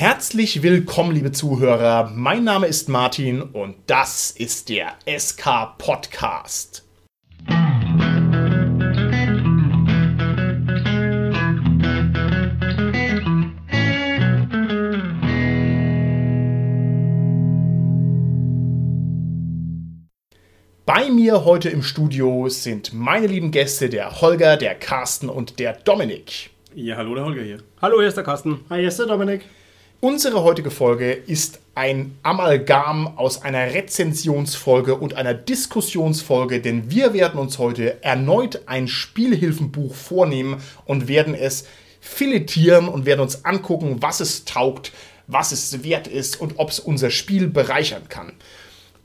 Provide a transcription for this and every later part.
Herzlich willkommen, liebe Zuhörer. Mein Name ist Martin und das ist der SK Podcast. Bei mir heute im Studio sind meine lieben Gäste, der Holger, der Carsten und der Dominik. Ja, hallo, der Holger hier. Hallo, hier ist der Carsten. Hi, hier ist der Dominik. Unsere heutige Folge ist ein Amalgam aus einer Rezensionsfolge und einer Diskussionsfolge, denn wir werden uns heute erneut ein Spielhilfenbuch vornehmen und werden es filetieren und werden uns angucken, was es taugt, was es wert ist und ob es unser Spiel bereichern kann.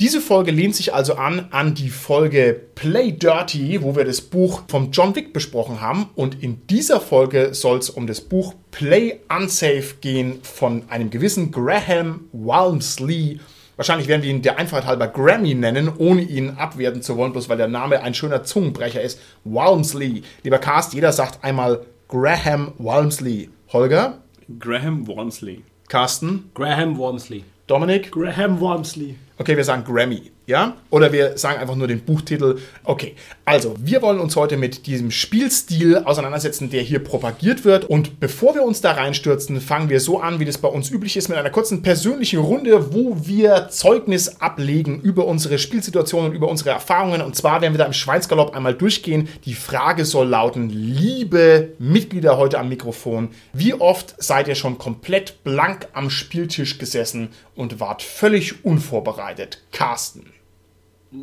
Diese Folge lehnt sich also an an die Folge Play Dirty, wo wir das Buch von John Wick besprochen haben. Und in dieser Folge soll es um das Buch Play Unsafe gehen von einem gewissen Graham Walmsley. Wahrscheinlich werden wir ihn der Einfachheit halber Grammy nennen, ohne ihn abwerten zu wollen, bloß weil der Name ein schöner Zungenbrecher ist. Walmsley. Lieber Cast, jeder sagt einmal Graham Walmsley. Holger? Graham Walmsley. Carsten? Graham Walmsley. Dominik? Graham Wormsley. Okay, wir sagen Grammy, ja? Oder wir sagen einfach nur den Buchtitel. Okay, also wir wollen uns heute mit diesem Spielstil auseinandersetzen, der hier propagiert wird. Und bevor wir uns da reinstürzen, fangen wir so an, wie das bei uns üblich ist, mit einer kurzen persönlichen Runde, wo wir Zeugnis ablegen über unsere Spielsituation und über unsere Erfahrungen. Und zwar werden wir da im Schweinsgalopp einmal durchgehen. Die Frage soll lauten, liebe Mitglieder heute am Mikrofon, wie oft seid ihr schon komplett blank am Spieltisch gesessen und wart völlig unvorbereitet? Carsten.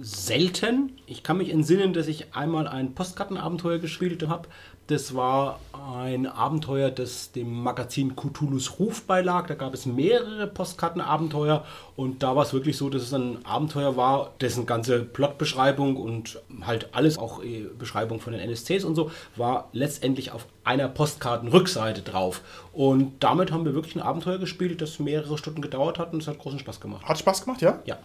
Selten. Ich kann mich entsinnen, dass ich einmal ein Postkartenabenteuer gespielt habe. Das war ein Abenteuer, das dem Magazin Cthulhu's Ruf beilag. Da gab es mehrere Postkartenabenteuer und da war es wirklich so, dass es ein Abenteuer war, dessen ganze Plotbeschreibung und halt alles, auch äh, Beschreibung von den NSCs und so, war letztendlich auf einer Postkartenrückseite drauf. Und damit haben wir wirklich ein Abenteuer gespielt, das mehrere Stunden gedauert hat und es hat großen Spaß gemacht. Hat Spaß gemacht, ja? Ja.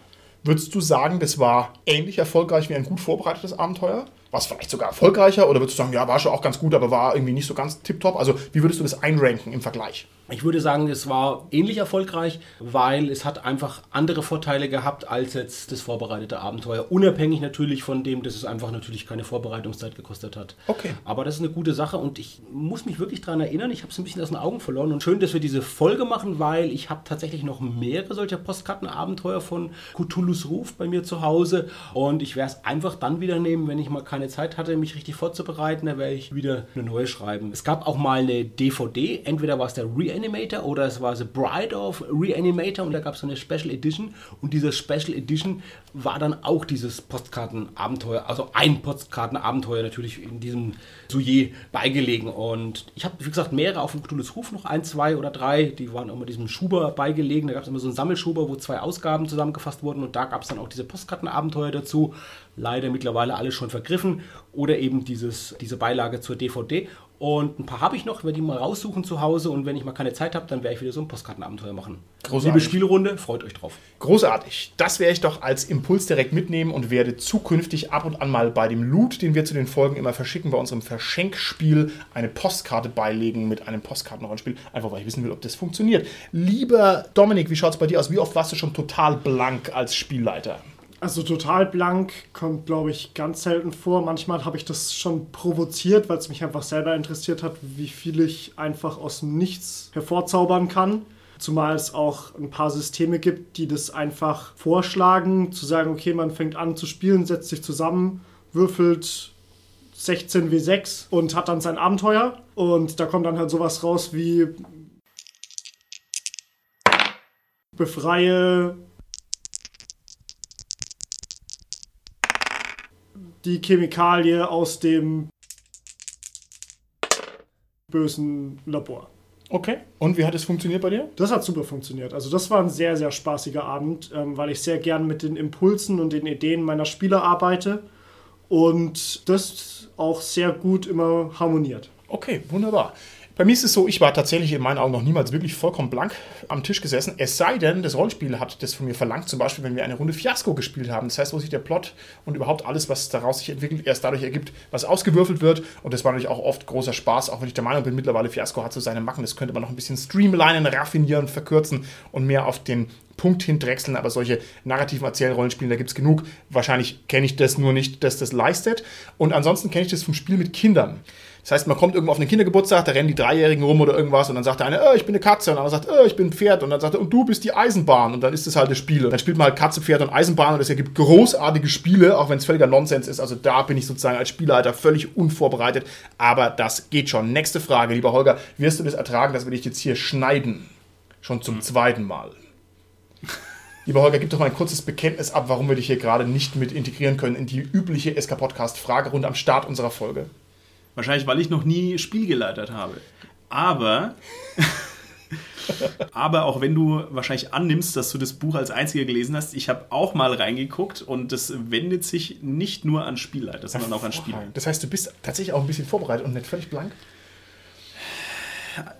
Würdest du sagen, das war ähnlich erfolgreich wie ein gut vorbereitetes Abenteuer? War es vielleicht sogar erfolgreicher? Oder würdest du sagen, ja, war schon auch ganz gut, aber war irgendwie nicht so ganz tipptopp? Also, wie würdest du das einranken im Vergleich? Ich würde sagen, es war ähnlich erfolgreich, weil es hat einfach andere Vorteile gehabt als jetzt das vorbereitete Abenteuer. Unabhängig natürlich von dem, dass es einfach natürlich keine Vorbereitungszeit gekostet hat. Okay. Aber das ist eine gute Sache und ich muss mich wirklich daran erinnern, ich habe es ein bisschen aus den Augen verloren und schön, dass wir diese Folge machen, weil ich habe tatsächlich noch mehrere solcher Postkartenabenteuer von Cthulhu's Ruf bei mir zu Hause und ich werde es einfach dann wieder nehmen, wenn ich mal keine Zeit hatte, mich richtig vorzubereiten, dann werde ich wieder eine neue schreiben. Es gab auch mal eine DVD, entweder war es der Reanimator oder es war The Bride of Reanimator und da gab es so eine Special Edition und diese Special Edition war dann auch dieses Postkartenabenteuer, also ein Postkartenabenteuer natürlich in diesem Souillet beigelegen und ich habe, wie gesagt, mehrere auf dem Cthulhu's Ruf, noch ein, zwei oder drei, die waren immer diesem Schuber beigelegen, da gab es immer so einen Sammelschuber, wo zwei Ausgaben zusammengefasst wurden und da gab es dann auch diese Postkartenabenteuer dazu, leider mittlerweile alle schon vergriffen oder eben dieses, diese Beilage zur DVD und ein paar habe ich noch, werde die mal raussuchen zu Hause und wenn ich mal keine Zeit habe, dann werde ich wieder so ein Postkartenabenteuer machen. Großartig. Liebe Spielrunde, freut euch drauf. Großartig. Das werde ich doch als Impuls direkt mitnehmen und werde zukünftig ab und an mal bei dem Loot, den wir zu den Folgen immer verschicken, bei unserem Verschenkspiel eine Postkarte beilegen mit einem Postkartenrollenspiel. Einfach weil ich wissen will, ob das funktioniert. Lieber Dominik, wie schaut es bei dir aus? Wie oft warst du schon total blank als Spielleiter? Also total blank kommt, glaube ich, ganz selten vor. Manchmal habe ich das schon provoziert, weil es mich einfach selber interessiert hat, wie viel ich einfach aus dem Nichts hervorzaubern kann. Zumal es auch ein paar Systeme gibt, die das einfach vorschlagen, zu sagen, okay, man fängt an zu spielen, setzt sich zusammen, würfelt 16 W6 und hat dann sein Abenteuer. Und da kommt dann halt sowas raus wie befreie die Chemikalie aus dem bösen Labor. Okay. Und wie hat es funktioniert bei dir? Das hat super funktioniert. Also das war ein sehr, sehr spaßiger Abend, ähm, weil ich sehr gern mit den Impulsen und den Ideen meiner Spieler arbeite und das auch sehr gut immer harmoniert. Okay, wunderbar. Bei mir ist es so, ich war tatsächlich in meinen Augen noch niemals wirklich vollkommen blank am Tisch gesessen. Es sei denn, das Rollenspiel hat das von mir verlangt, zum Beispiel, wenn wir eine Runde Fiasko gespielt haben. Das heißt, wo sich der Plot und überhaupt alles, was daraus sich entwickelt, erst dadurch ergibt, was ausgewürfelt wird. Und das war natürlich auch oft großer Spaß, auch wenn ich der Meinung bin, mittlerweile Fiasko hat so seine Macken. Das könnte man noch ein bisschen streamlinen, raffinieren, verkürzen und mehr auf den Punkt hindrechseln, aber solche narrativen Erzählrollenspiele, da gibt es genug. Wahrscheinlich kenne ich das nur nicht, dass das leistet. Und ansonsten kenne ich das vom Spiel mit Kindern. Das heißt, man kommt irgendwo auf einen Kindergeburtstag, da rennen die Dreijährigen rum oder irgendwas und dann sagt der eine, oh, ich bin eine Katze und der andere sagt, oh, ich bin ein Pferd und dann sagt er, und du bist die Eisenbahn und dann ist das halt das Spiel. Und dann spielt man halt Katze, Pferd und Eisenbahn und es ergibt großartige Spiele, auch wenn es völliger Nonsens ist. Also da bin ich sozusagen als Spielleiter völlig unvorbereitet, aber das geht schon. Nächste Frage, lieber Holger, wirst du das ertragen, dass wir dich jetzt hier schneiden? Schon zum zweiten Mal. Lieber Holger, gib doch mal ein kurzes Bekenntnis ab, warum wir dich hier gerade nicht mit integrieren können in die übliche SK-Podcast-Fragerunde am Start unserer Folge. Wahrscheinlich, weil ich noch nie Spiel geleitet habe. Aber, aber auch wenn du wahrscheinlich annimmst, dass du das Buch als einziger gelesen hast, ich habe auch mal reingeguckt und das wendet sich nicht nur an Spielleiter, sondern auch an Spieler. Das heißt, du bist tatsächlich auch ein bisschen vorbereitet und nicht völlig blank?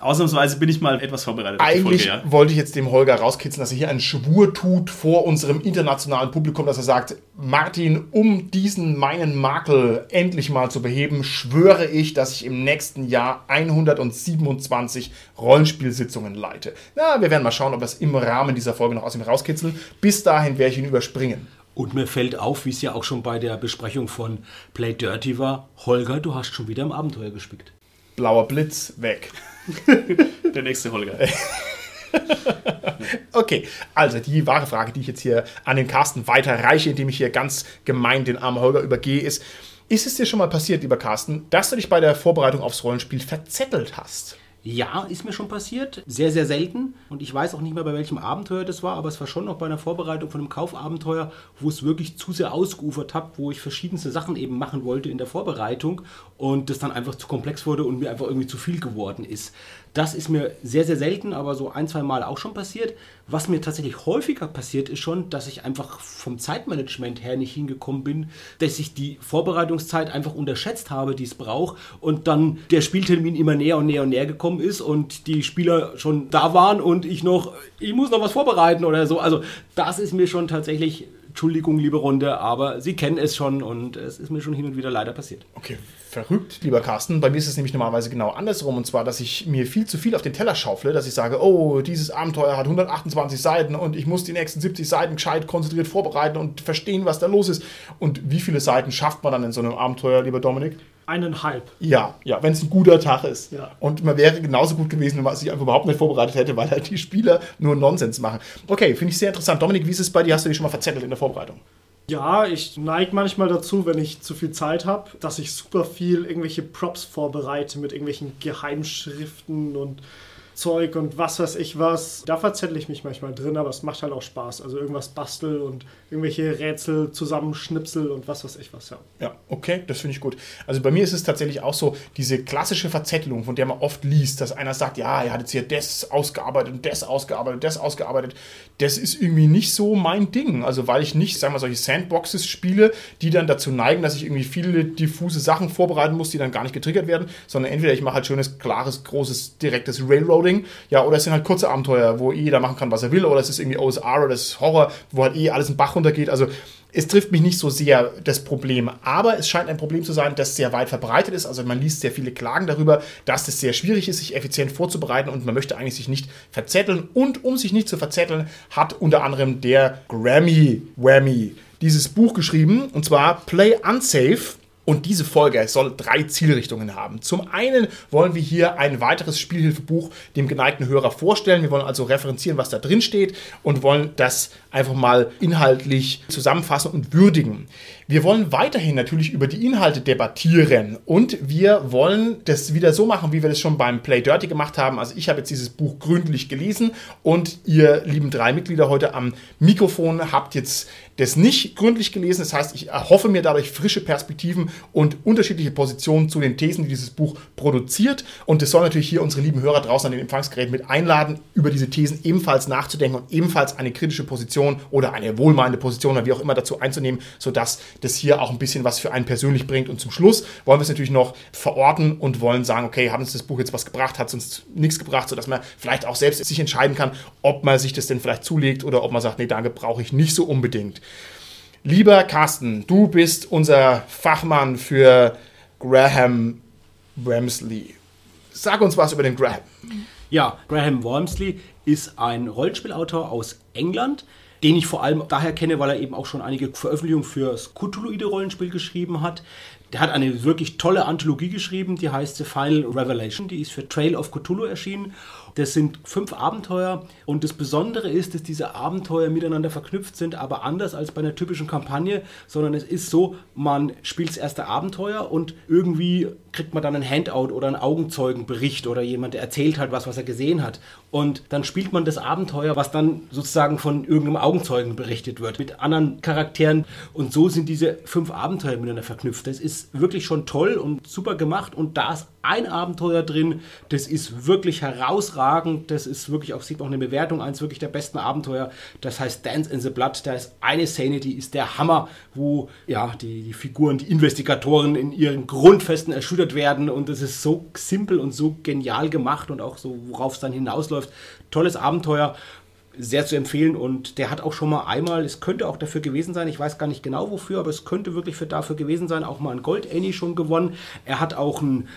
Ausnahmsweise bin ich mal etwas vorbereitet. auf die Eigentlich Folge, ja. wollte ich jetzt dem Holger rauskitzeln, dass er hier einen Schwur tut vor unserem internationalen Publikum, dass er sagt, Martin, um diesen meinen Makel endlich mal zu beheben, schwöre ich, dass ich im nächsten Jahr 127 Rollenspielsitzungen leite. Na, wir werden mal schauen, ob wir es im Rahmen dieser Folge noch aus ihm rauskitzeln. Bis dahin werde ich ihn überspringen. Und mir fällt auf, wie es ja auch schon bei der Besprechung von Play Dirty war, Holger, du hast schon wieder im Abenteuer gespickt. Blauer Blitz, weg. Der nächste Holger. Okay, also die wahre Frage, die ich jetzt hier an den Carsten weiterreiche, indem ich hier ganz gemein den armen Holger übergehe, ist, ist es dir schon mal passiert, lieber Carsten, dass du dich bei der Vorbereitung aufs Rollenspiel verzettelt hast? Ja, ist mir schon passiert. Sehr, sehr selten. Und ich weiß auch nicht mehr, bei welchem Abenteuer das war, aber es war schon noch bei einer Vorbereitung von einem Kaufabenteuer, wo es wirklich zu sehr ausgeufert hat, wo ich verschiedenste Sachen eben machen wollte in der Vorbereitung und das dann einfach zu komplex wurde und mir einfach irgendwie zu viel geworden ist. Das ist mir sehr, sehr selten, aber so ein, zwei Mal auch schon passiert. Was mir tatsächlich häufiger passiert, ist schon, dass ich einfach vom Zeitmanagement her nicht hingekommen bin, dass ich die Vorbereitungszeit einfach unterschätzt habe, die es braucht und dann der Spieltermin immer näher und näher und näher gekommen ist und die Spieler schon da waren und ich noch, ich muss noch was vorbereiten oder so. Also das ist mir schon tatsächlich, Entschuldigung, liebe Runde, aber Sie kennen es schon und es ist mir schon hin und wieder leider passiert. Okay, verrückt, lieber Carsten. Bei mir ist es nämlich normalerweise genau andersrum. Und zwar, dass ich mir viel zu viel auf den Teller schaufle, dass ich sage, oh, dieses Abenteuer hat 128 Seiten und ich muss die nächsten 70 Seiten gescheit konzentriert vorbereiten und verstehen, was da los ist. Und wie viele Seiten schafft man dann in so einem Abenteuer, lieber Dominik? Eineinhalb. Ja, ja, wenn es ein guter Tag ist. Ja. Und man wäre genauso gut gewesen, wenn man sich einfach überhaupt nicht vorbereitet hätte, weil halt die Spieler nur Nonsens machen. Okay, finde ich sehr interessant. Dominik, wie ist es bei dir? Hast du dich schon mal verzettelt in der Vorbereitung? Ja, ich neige manchmal dazu, wenn ich zu viel Zeit habe, dass ich super viel irgendwelche Props vorbereite mit irgendwelchen Geheimschriften und Zeug und was weiß ich was. Da verzettel ich mich manchmal drin, aber es macht halt auch Spaß. Also irgendwas bastel und irgendwelche Rätsel zusammenschnipsel und was weiß ich was, ja. Ja, okay, das finde ich gut. Also bei mir ist es tatsächlich auch so, diese klassische Verzettelung, von der man oft liest, dass einer sagt, ja, er hat jetzt hier das ausgearbeitet und das ausgearbeitet, das ausgearbeitet. Das ist irgendwie nicht so mein Ding. Also weil ich nicht, sagen wir, solche Sandboxes spiele, die dann dazu neigen, dass ich irgendwie viele diffuse Sachen vorbereiten muss, die dann gar nicht getriggert werden, sondern entweder ich mache halt schönes, klares, großes, direktes Railroading, ja, oder es sind halt kurze Abenteuer, wo eh jeder machen kann, was er will, oder es ist irgendwie OSR oder das ist Horror, wo halt eh alles im Bach runtergeht. Also es trifft mich nicht so sehr das Problem, aber es scheint ein Problem zu sein, das sehr weit verbreitet ist. Also man liest sehr viele Klagen darüber, dass es sehr schwierig ist, sich effizient vorzubereiten und man möchte eigentlich sich nicht verzetteln. Und um sich nicht zu verzetteln, hat unter anderem der Grammy Whammy dieses Buch geschrieben, und zwar Play Unsafe. Und diese Folge soll drei Zielrichtungen haben. Zum einen wollen wir hier ein weiteres Spielhilfebuch dem geneigten Hörer vorstellen. Wir wollen also referenzieren, was da drin steht und wollen das einfach mal inhaltlich zusammenfassen und würdigen. Wir wollen weiterhin natürlich über die Inhalte debattieren und wir wollen das wieder so machen, wie wir das schon beim Play Dirty gemacht haben. Also ich habe jetzt dieses Buch gründlich gelesen und ihr lieben drei Mitglieder heute am Mikrofon habt jetzt das nicht gründlich gelesen. Das heißt, ich erhoffe mir dadurch frische Perspektiven und unterschiedliche Positionen zu den Thesen, die dieses Buch produziert. Und es soll natürlich hier unsere lieben Hörer draußen an den Empfangsgeräten mit einladen, über diese Thesen ebenfalls nachzudenken und ebenfalls eine kritische Position oder eine wohlmeinende Position oder wie auch immer dazu einzunehmen, sodass das hier auch ein bisschen was für einen persönlich bringt. Und zum Schluss wollen wir es natürlich noch verorten und wollen sagen, okay, hat uns das Buch jetzt was gebracht, hat es uns nichts gebracht, sodass man vielleicht auch selbst sich entscheiden kann, ob man sich das denn vielleicht zulegt oder ob man sagt, nee, danke, brauche ich nicht so unbedingt. Lieber Carsten, du bist unser Fachmann für Graham Wamsley. Sag uns was über den Graham. Ja, Graham Wormsley ist ein Rollenspielautor aus England, den ich vor allem daher kenne, weil er eben auch schon einige Veröffentlichungen für das Cthulhuide-Rollenspiel geschrieben hat. Der hat eine wirklich tolle Anthologie geschrieben, die heißt The Final Revelation, die ist für Trail of Cthulhu erschienen das sind fünf Abenteuer und das Besondere ist, dass diese Abenteuer miteinander verknüpft sind, aber anders als bei einer typischen Kampagne, sondern es ist so, man spielt das erste Abenteuer und irgendwie kriegt man dann ein Handout oder einen Augenzeugenbericht oder jemand, der erzählt halt was, was er gesehen hat. Und dann spielt man das Abenteuer, was dann sozusagen von irgendeinem Augenzeugen berichtet wird, mit anderen Charakteren. Und so sind diese fünf Abenteuer miteinander verknüpft. Das ist wirklich schon toll und super gemacht und da ist ein Abenteuer drin, das ist wirklich herausragend. Das ist wirklich auch, sieht man auch eine Bewertung, eins wirklich der besten Abenteuer. Das heißt Dance in the Blood. Da ist eine Szene, die ist der Hammer, wo ja die, die Figuren, die Investigatoren in ihren Grundfesten erschüttert werden. Und es ist so simpel und so genial gemacht und auch so, worauf es dann hinausläuft. Tolles Abenteuer sehr zu empfehlen und der hat auch schon mal einmal, es könnte auch dafür gewesen sein, ich weiß gar nicht genau wofür, aber es könnte wirklich für dafür gewesen sein, auch mal ein Gold Annie schon gewonnen. Er hat auch ein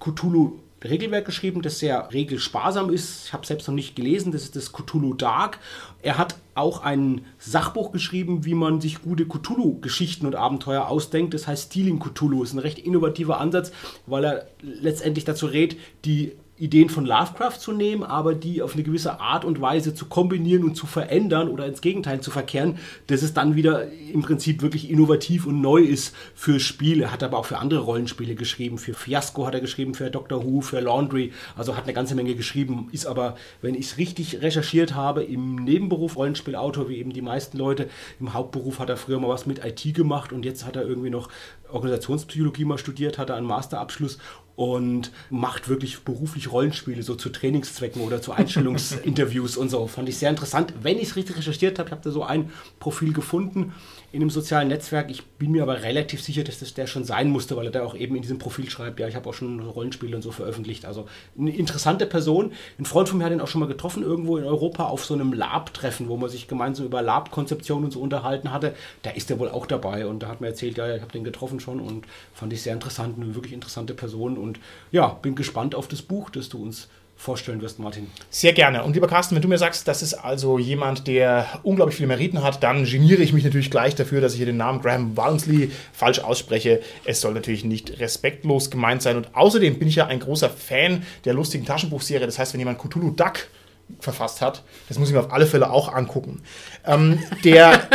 Cthulhu Regelwerk geschrieben, das sehr regelsparsam ist. Ich habe selbst noch nicht gelesen, das ist das Cthulhu Dark. Er hat auch ein Sachbuch geschrieben, wie man sich gute Cthulhu-Geschichten und Abenteuer ausdenkt. Das heißt Stealing Cthulhu. Ist ein recht innovativer Ansatz, weil er letztendlich dazu rät, die Ideen von Lovecraft zu nehmen, aber die auf eine gewisse Art und Weise zu kombinieren und zu verändern oder ins Gegenteil zu verkehren, dass es dann wieder im Prinzip wirklich innovativ und neu ist für Spiele. Hat aber auch für andere Rollenspiele geschrieben. Für Fiasco hat er geschrieben, für Doctor Who, für Laundry. Also hat eine ganze Menge geschrieben. Ist aber, wenn ich es richtig recherchiert habe, im Nebenberuf Rollenspielautor, wie eben die meisten Leute. Im Hauptberuf hat er früher mal was mit IT gemacht und jetzt hat er irgendwie noch Organisationspsychologie mal studiert, hat er einen Masterabschluss und macht wirklich beruflich Rollenspiele, so zu Trainingszwecken oder zu Einstellungsinterviews und so. Fand ich sehr interessant. Wenn ich es richtig recherchiert habe, ich habe da so ein Profil gefunden in einem sozialen Netzwerk. Ich bin mir aber relativ sicher, dass das der schon sein musste, weil er da auch eben in diesem Profil schreibt, ja, ich habe auch schon Rollenspiele und so veröffentlicht. Also eine interessante Person. Ein Freund von mir hat ihn auch schon mal getroffen, irgendwo in Europa auf so einem Lab-Treffen, wo man sich gemeinsam über Lab-Konzeption und so unterhalten hatte. Da ist er wohl auch dabei und da hat mir erzählt, ja, ich habe den getroffen schon und fand ich sehr interessant, eine wirklich interessante Person und ja, bin gespannt auf das Buch, das du uns vorstellen wirst, Martin. Sehr gerne. Und lieber Carsten, wenn du mir sagst, das ist also jemand, der unglaublich viele Meriten hat, dann geniere ich mich natürlich gleich dafür, dass ich hier den Namen Graham Walmsley falsch ausspreche. Es soll natürlich nicht respektlos gemeint sein. Und außerdem bin ich ja ein großer Fan der lustigen Taschenbuchserie. Das heißt, wenn jemand Cthulhu Duck verfasst hat, das muss ich mir auf alle Fälle auch angucken. Ähm, der.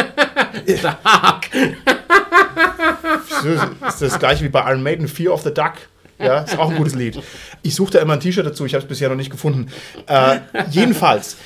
Stark! ist das gleiche wie bei Iron Maiden, Fear of the Duck. Ja, ist auch ein gutes Lied. Ich suche da immer ein T-Shirt dazu, ich habe es bisher noch nicht gefunden. Äh, jedenfalls,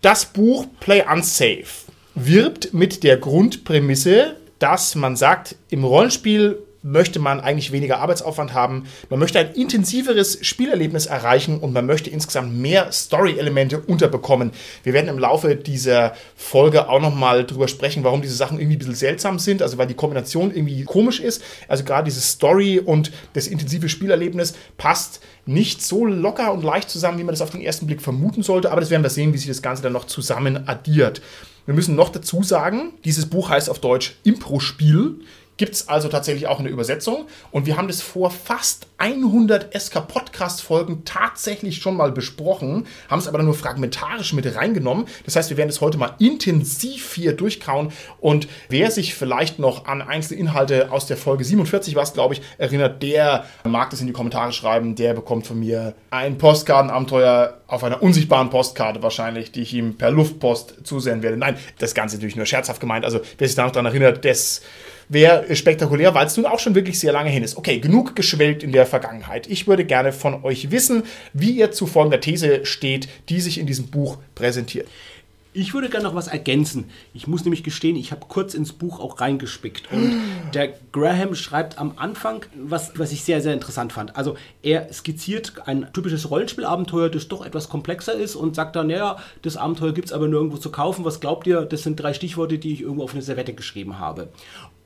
das Buch Play Unsafe wirbt mit der Grundprämisse, dass man sagt, im Rollenspiel möchte man eigentlich weniger Arbeitsaufwand haben, man möchte ein intensiveres Spielerlebnis erreichen und man möchte insgesamt mehr Story-Elemente unterbekommen. Wir werden im Laufe dieser Folge auch nochmal drüber sprechen, warum diese Sachen irgendwie ein bisschen seltsam sind, also weil die Kombination irgendwie komisch ist. Also gerade diese Story und das intensive Spielerlebnis passt nicht so locker und leicht zusammen, wie man das auf den ersten Blick vermuten sollte, aber das werden wir sehen, wie sich das Ganze dann noch zusammen addiert. Wir müssen noch dazu sagen, dieses Buch heißt auf Deutsch Impro-Spiel. Gibt es also tatsächlich auch eine Übersetzung. Und wir haben das vor fast 100 SK-Podcast-Folgen tatsächlich schon mal besprochen, haben es aber nur fragmentarisch mit reingenommen. Das heißt, wir werden es heute mal intensiv hier durchkauen. Und wer sich vielleicht noch an einzelne Inhalte aus der Folge 47 was, glaube ich, erinnert, der mag das in die Kommentare schreiben. Der bekommt von mir ein Postkartenabenteuer auf einer unsichtbaren Postkarte wahrscheinlich, die ich ihm per Luftpost zusenden werde. Nein, das Ganze natürlich nur scherzhaft gemeint. Also wer sich da noch daran erinnert, das wäre spektakulär, weil es nun auch schon wirklich sehr lange hin ist. Okay, genug geschwelgt in der Vergangenheit. Ich würde gerne von euch wissen, wie ihr zu folgender These steht, die sich in diesem Buch präsentiert. Ich würde gerne noch was ergänzen. Ich muss nämlich gestehen, ich habe kurz ins Buch auch reingespickt. Und der Graham schreibt am Anfang, was, was ich sehr, sehr interessant fand. Also er skizziert ein typisches Rollenspielabenteuer, das doch etwas komplexer ist und sagt dann, naja, das Abenteuer gibt es aber nirgendwo zu kaufen. Was glaubt ihr? Das sind drei Stichworte, die ich irgendwo auf eine Servette geschrieben habe.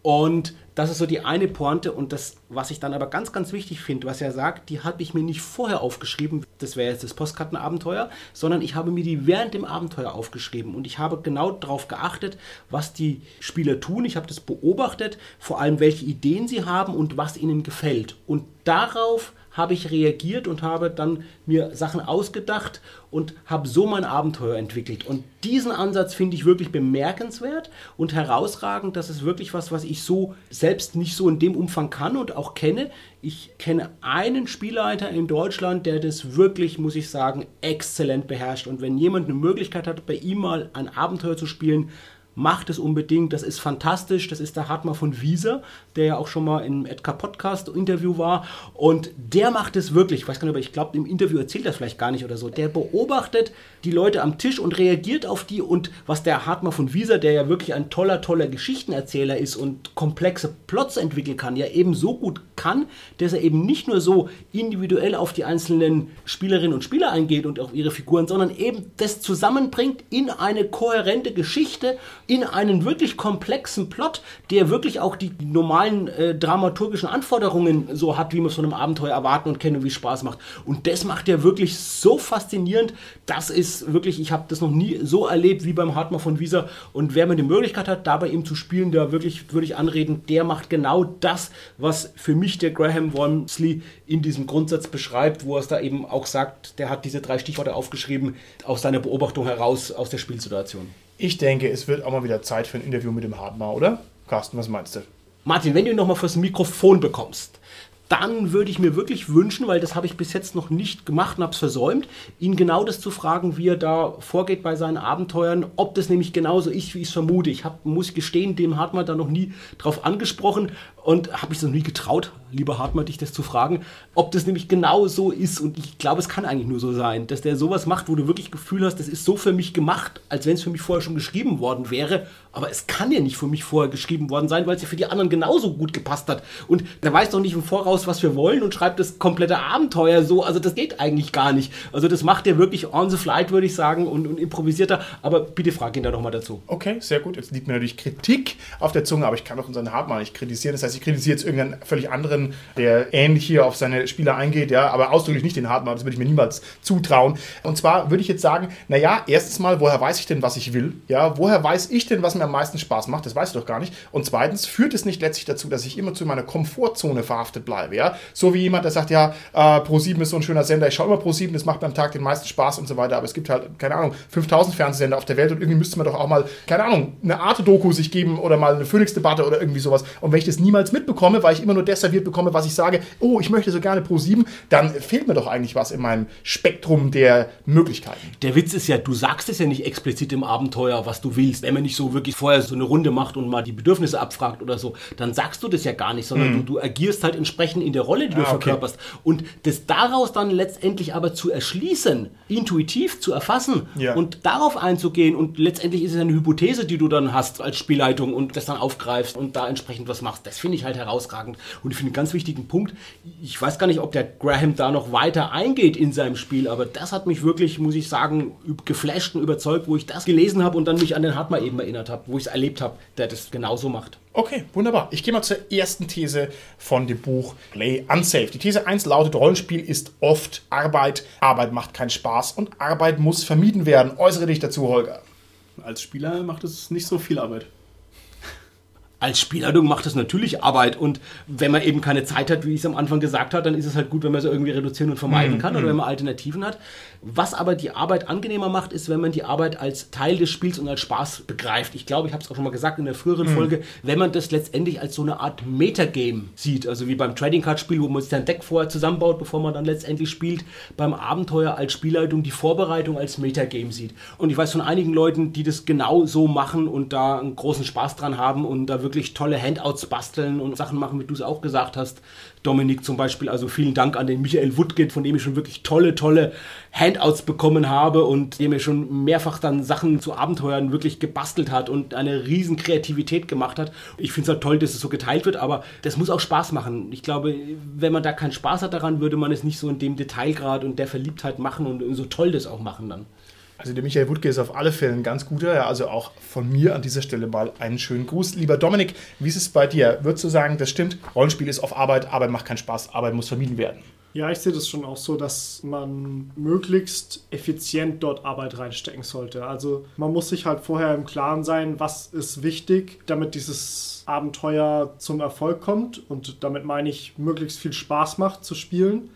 Und das ist so die eine Pointe und das, was ich dann aber ganz, ganz wichtig finde, was er sagt, die habe ich mir nicht vorher aufgeschrieben, das wäre jetzt das Postkartenabenteuer, sondern ich habe mir die während dem Abenteuer aufgeschrieben und ich habe genau darauf geachtet, was die Spieler tun. Ich habe das beobachtet, vor allem welche Ideen sie haben und was ihnen gefällt. Und darauf habe ich reagiert und habe dann mir Sachen ausgedacht und habe so mein Abenteuer entwickelt. Und diesen Ansatz finde ich wirklich bemerkenswert und herausragend. Das ist wirklich was, was ich so selbst nicht so in dem Umfang kann und auch kenne. Ich kenne einen Spielleiter in Deutschland, der das wirklich, muss ich sagen, exzellent beherrscht. Und wenn jemand eine Möglichkeit hat, bei ihm mal ein Abenteuer zu spielen, macht es unbedingt. Das ist fantastisch. Das ist der Hartmar von Wieser, der ja auch schon mal im Edka Podcast Interview war. Und der macht es wirklich. Ich weiß gar nicht, aber ich glaube, im Interview erzählt er vielleicht gar nicht oder so. Der beobachtet die Leute am Tisch und reagiert auf die. Und was der Hartmar von Wieser, der ja wirklich ein toller, toller Geschichtenerzähler ist und komplexe Plots entwickeln kann, ja eben so gut kann, dass er eben nicht nur so individuell auf die einzelnen Spielerinnen und Spieler eingeht und auf ihre Figuren, sondern eben das zusammenbringt in eine kohärente Geschichte in einen wirklich komplexen Plot, der wirklich auch die normalen äh, dramaturgischen Anforderungen so hat, wie man es von einem Abenteuer erwarten und kennen und wie es Spaß macht. Und das macht er wirklich so faszinierend. Das ist wirklich, ich habe das noch nie so erlebt wie beim Hartmann von Wieser. Und wer mir die Möglichkeit hat, da bei ihm zu spielen, da wirklich würde ich anreden, der macht genau das, was für mich der Graham Walmsley in diesem Grundsatz beschreibt, wo er es da eben auch sagt, der hat diese drei Stichworte aufgeschrieben aus seiner Beobachtung heraus aus der Spielsituation. Ich denke, es wird auch mal wieder Zeit für ein Interview mit dem Hartmar, oder? Carsten, was meinst du? Martin, wenn du ihn nochmal fürs Mikrofon bekommst, dann würde ich mir wirklich wünschen, weil das habe ich bis jetzt noch nicht gemacht und habe es versäumt, ihn genau das zu fragen, wie er da vorgeht bei seinen Abenteuern, ob das nämlich genauso ist, wie ich es vermute. Ich hab, muss gestehen, dem hat man da noch nie drauf angesprochen und habe mich noch nie getraut, lieber Hartmann, dich das zu fragen, ob das nämlich genau so ist. Und ich glaube, es kann eigentlich nur so sein, dass der sowas macht, wo du wirklich Gefühl hast, das ist so für mich gemacht, als wenn es für mich vorher schon geschrieben worden wäre. Aber es kann ja nicht für mich vorher geschrieben worden sein, weil es ja für die anderen genauso gut gepasst hat. Und der weiß doch nicht im Voraus, was wir wollen und schreibt das komplette Abenteuer so. Also das geht eigentlich gar nicht. Also das macht er wirklich on the flight, würde ich sagen, und, und improvisierter. Aber bitte frag ihn da nochmal dazu. Okay, sehr gut. Jetzt liegt mir natürlich Kritik auf der Zunge, aber ich kann doch unseren Hartmann nicht kritisieren. Das heißt, ich kritisiere jetzt irgendeinen völlig anderen der ähnlich hier auf seine Spieler eingeht, ja, aber ausdrücklich nicht den Hartmann, das würde ich mir niemals zutrauen. Und zwar würde ich jetzt sagen, naja, erstens mal, woher weiß ich denn, was ich will? Ja, woher weiß ich denn, was mir am meisten Spaß macht? Das weiß ich doch gar nicht. Und zweitens, führt es nicht letztlich dazu, dass ich immer zu meiner Komfortzone verhaftet bleibe, ja? So wie jemand, der sagt, ja, äh, Pro7 ist so ein schöner Sender, ich schaue immer Pro7, das macht mir am Tag den meisten Spaß und so weiter, aber es gibt halt, keine Ahnung, 5000 Fernsehsender auf der Welt und irgendwie müsste man doch auch mal, keine Ahnung, eine Art Doku sich geben oder mal eine Phoenix-Debatte oder irgendwie sowas. Und wenn ich das niemals mitbekomme, weil ich immer nur das serviert bekomme, was ich sage, oh, ich möchte so gerne Pro 7, dann fehlt mir doch eigentlich was in meinem Spektrum der Möglichkeiten. Der Witz ist ja, du sagst es ja nicht explizit im Abenteuer, was du willst. Wenn man nicht so wirklich vorher so eine Runde macht und mal die Bedürfnisse abfragt oder so, dann sagst du das ja gar nicht, sondern mhm. du, du, agierst halt entsprechend in der Rolle, die du ah, verkörperst. Okay. Und das daraus dann letztendlich aber zu erschließen, intuitiv zu erfassen ja. und darauf einzugehen und letztendlich ist es eine Hypothese, die du dann hast als Spielleitung und das dann aufgreifst und da entsprechend was machst. Das finde ich halt herausragend und ich finde einen ganz wichtigen Punkt, ich weiß gar nicht, ob der Graham da noch weiter eingeht in seinem Spiel, aber das hat mich wirklich, muss ich sagen, geflasht und überzeugt, wo ich das gelesen habe und dann mich an den Hartmann eben erinnert habe, wo ich es erlebt habe, der das genauso macht. Okay, wunderbar. Ich gehe mal zur ersten These von dem Buch Play Unsafe. Die These 1 lautet, Rollenspiel ist oft Arbeit, Arbeit macht keinen Spaß und Arbeit muss vermieden werden. Äußere dich dazu, Holger. Als Spieler macht es nicht so viel Arbeit als Spielleitung macht es natürlich Arbeit und wenn man eben keine Zeit hat, wie ich es am Anfang gesagt habe, dann ist es halt gut, wenn man es irgendwie reduzieren und vermeiden mhm. kann oder wenn man Alternativen hat. Was aber die Arbeit angenehmer macht, ist, wenn man die Arbeit als Teil des Spiels und als Spaß begreift. Ich glaube, ich habe es auch schon mal gesagt in der früheren mhm. Folge, wenn man das letztendlich als so eine Art Metagame sieht, also wie beim Trading Card Spiel, wo man sich sein Deck vorher zusammenbaut, bevor man dann letztendlich spielt, beim Abenteuer als Spielleitung die Vorbereitung als Metagame sieht. Und ich weiß von einigen Leuten, die das genau so machen und da einen großen Spaß dran haben und da wirklich wirklich tolle Handouts basteln und Sachen machen, wie du es auch gesagt hast. Dominik zum Beispiel, also vielen Dank an den Michael Woodgate, von dem ich schon wirklich tolle, tolle Handouts bekommen habe und der mir schon mehrfach dann Sachen zu Abenteuern wirklich gebastelt hat und eine riesen Kreativität gemacht hat. Ich finde es halt toll, dass es so geteilt wird, aber das muss auch Spaß machen. Ich glaube, wenn man da keinen Spaß hat daran, würde man es nicht so in dem Detailgrad und der Verliebtheit machen und so toll das auch machen dann. Also der Michael Wutke ist auf alle Fälle ein ganz guter, also auch von mir an dieser Stelle mal einen schönen Gruß. Lieber Dominik, wie ist es bei dir? Würdest du sagen, das stimmt, Rollenspiel ist auf Arbeit, Arbeit macht keinen Spaß, Arbeit muss vermieden werden? Ja, ich sehe das schon auch so, dass man möglichst effizient dort Arbeit reinstecken sollte. Also man muss sich halt vorher im Klaren sein, was ist wichtig, damit dieses Abenteuer zum Erfolg kommt. Und damit meine ich, möglichst viel Spaß macht zu spielen.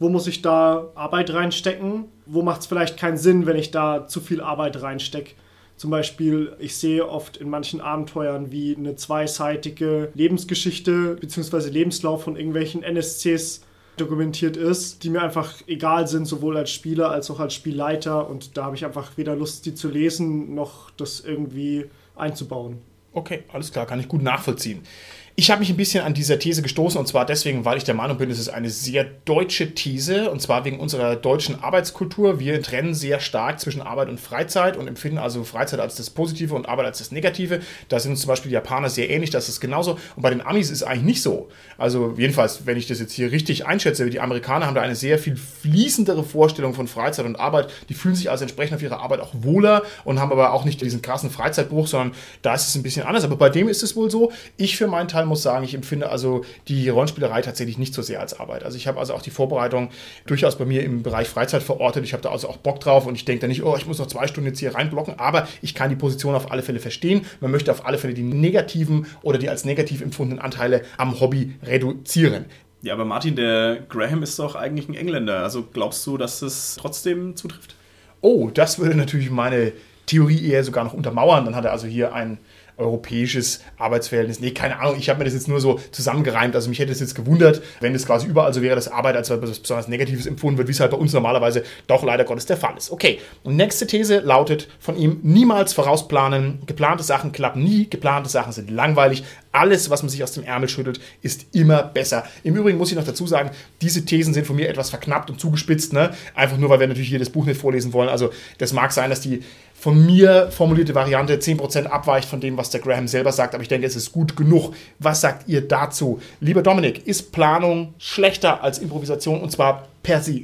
Wo muss ich da Arbeit reinstecken? Wo macht es vielleicht keinen Sinn, wenn ich da zu viel Arbeit reinstecke? Zum Beispiel, ich sehe oft in manchen Abenteuern, wie eine zweiseitige Lebensgeschichte bzw. Lebenslauf von irgendwelchen NSCs dokumentiert ist, die mir einfach egal sind, sowohl als Spieler als auch als Spielleiter. Und da habe ich einfach weder Lust, die zu lesen, noch das irgendwie einzubauen. Okay, alles klar, kann ich gut nachvollziehen. Ich habe mich ein bisschen an dieser These gestoßen und zwar deswegen, weil ich der Meinung bin, es ist eine sehr deutsche These und zwar wegen unserer deutschen Arbeitskultur. Wir trennen sehr stark zwischen Arbeit und Freizeit und empfinden also Freizeit als das Positive und Arbeit als das Negative. Da sind uns zum Beispiel die Japaner sehr ähnlich, das ist genauso. Und bei den Amis ist es eigentlich nicht so. Also jedenfalls, wenn ich das jetzt hier richtig einschätze, die Amerikaner haben da eine sehr viel fließendere Vorstellung von Freizeit und Arbeit. Die fühlen sich also entsprechend auf ihre Arbeit auch wohler und haben aber auch nicht diesen krassen Freizeitbruch, sondern da ist es ein bisschen anders. Aber bei dem ist es wohl so. Ich für meinen Teil muss sagen, ich empfinde also die Rollenspielerei tatsächlich nicht so sehr als Arbeit. Also ich habe also auch die Vorbereitung durchaus bei mir im Bereich Freizeit verortet. Ich habe da also auch Bock drauf und ich denke da nicht, oh, ich muss noch zwei Stunden jetzt hier reinblocken, aber ich kann die Position auf alle Fälle verstehen. Man möchte auf alle Fälle die negativen oder die als negativ empfundenen Anteile am Hobby reduzieren. Ja, aber Martin, der Graham ist doch eigentlich ein Engländer. Also glaubst du, dass es trotzdem zutrifft? Oh, das würde natürlich meine Theorie eher sogar noch untermauern. Dann hat er also hier ein europäisches Arbeitsverhältnis. Nee, keine Ahnung, ich habe mir das jetzt nur so zusammengereimt. Also mich hätte es jetzt gewundert, wenn es quasi überall so wäre, dass Arbeit als etwas besonders Negatives empfunden wird, wie es halt bei uns normalerweise doch leider Gottes der Fall ist. Okay, und nächste These lautet von ihm, niemals vorausplanen. Geplante Sachen klappen nie, geplante Sachen sind langweilig. Alles, was man sich aus dem Ärmel schüttelt, ist immer besser. Im Übrigen muss ich noch dazu sagen, diese Thesen sind von mir etwas verknappt und zugespitzt. Ne? Einfach nur, weil wir natürlich hier das Buch nicht vorlesen wollen. Also das mag sein, dass die von mir formulierte Variante 10% abweicht von dem, was der Graham selber sagt, aber ich denke, es ist gut genug. Was sagt ihr dazu? Lieber Dominik, ist Planung schlechter als Improvisation und zwar per se?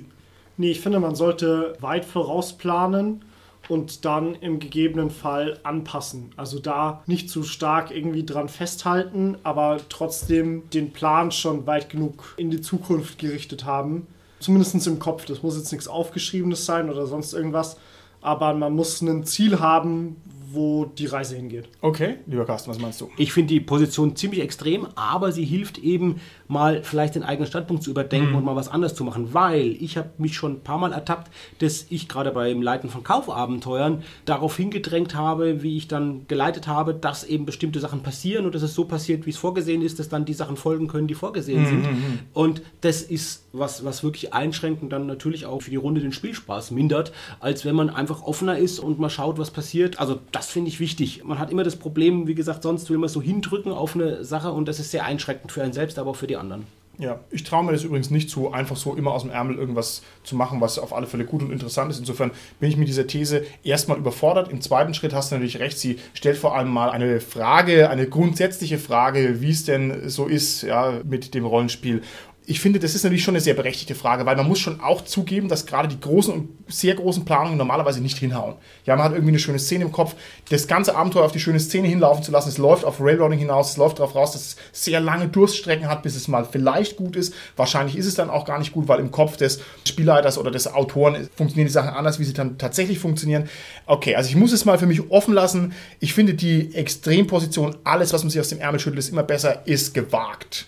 Nee, ich finde, man sollte weit vorausplanen und dann im gegebenen Fall anpassen. Also da nicht zu stark irgendwie dran festhalten, aber trotzdem den Plan schon weit genug in die Zukunft gerichtet haben. Zumindest im Kopf. Das muss jetzt nichts Aufgeschriebenes sein oder sonst irgendwas aber man muss ein Ziel haben, wo die Reise hingeht. Okay, lieber Carsten, was meinst du? Ich finde die Position ziemlich extrem, aber sie hilft eben mal vielleicht den eigenen Standpunkt zu überdenken mhm. und mal was anderes zu machen, weil ich habe mich schon ein paar Mal ertappt, dass ich gerade beim Leiten von Kaufabenteuern darauf hingedrängt habe, wie ich dann geleitet habe, dass eben bestimmte Sachen passieren und dass es so passiert, wie es vorgesehen ist, dass dann die Sachen folgen können, die vorgesehen mhm. sind. Mhm. Und das ist was, was wirklich einschränkt und dann natürlich auch für die Runde den Spielspaß mindert, als wenn man einfach offener ist und mal schaut, was passiert. Also das finde ich wichtig. Man hat immer das Problem, wie gesagt, sonst will man so hindrücken auf eine Sache und das ist sehr einschränkend für einen selbst, aber auch für die anderen. Ja, ich traue mir das übrigens nicht zu, einfach so immer aus dem Ärmel irgendwas zu machen, was auf alle Fälle gut und interessant ist. Insofern bin ich mit dieser These erstmal überfordert. Im zweiten Schritt hast du natürlich recht, sie stellt vor allem mal eine Frage, eine grundsätzliche Frage, wie es denn so ist ja, mit dem Rollenspiel ich finde, das ist natürlich schon eine sehr berechtigte Frage, weil man muss schon auch zugeben, dass gerade die großen und sehr großen Planungen normalerweise nicht hinhauen. Ja, man hat irgendwie eine schöne Szene im Kopf, das ganze Abenteuer auf die schöne Szene hinlaufen zu lassen, es läuft auf Railroading hinaus, es läuft darauf raus, dass es sehr lange Durststrecken hat, bis es mal vielleicht gut ist. Wahrscheinlich ist es dann auch gar nicht gut, weil im Kopf des Spielleiters oder des Autoren funktionieren die Sachen anders, wie sie dann tatsächlich funktionieren. Okay, also ich muss es mal für mich offen lassen. Ich finde die Extremposition, alles, was man sich aus dem Ärmel schüttelt, ist immer besser, ist gewagt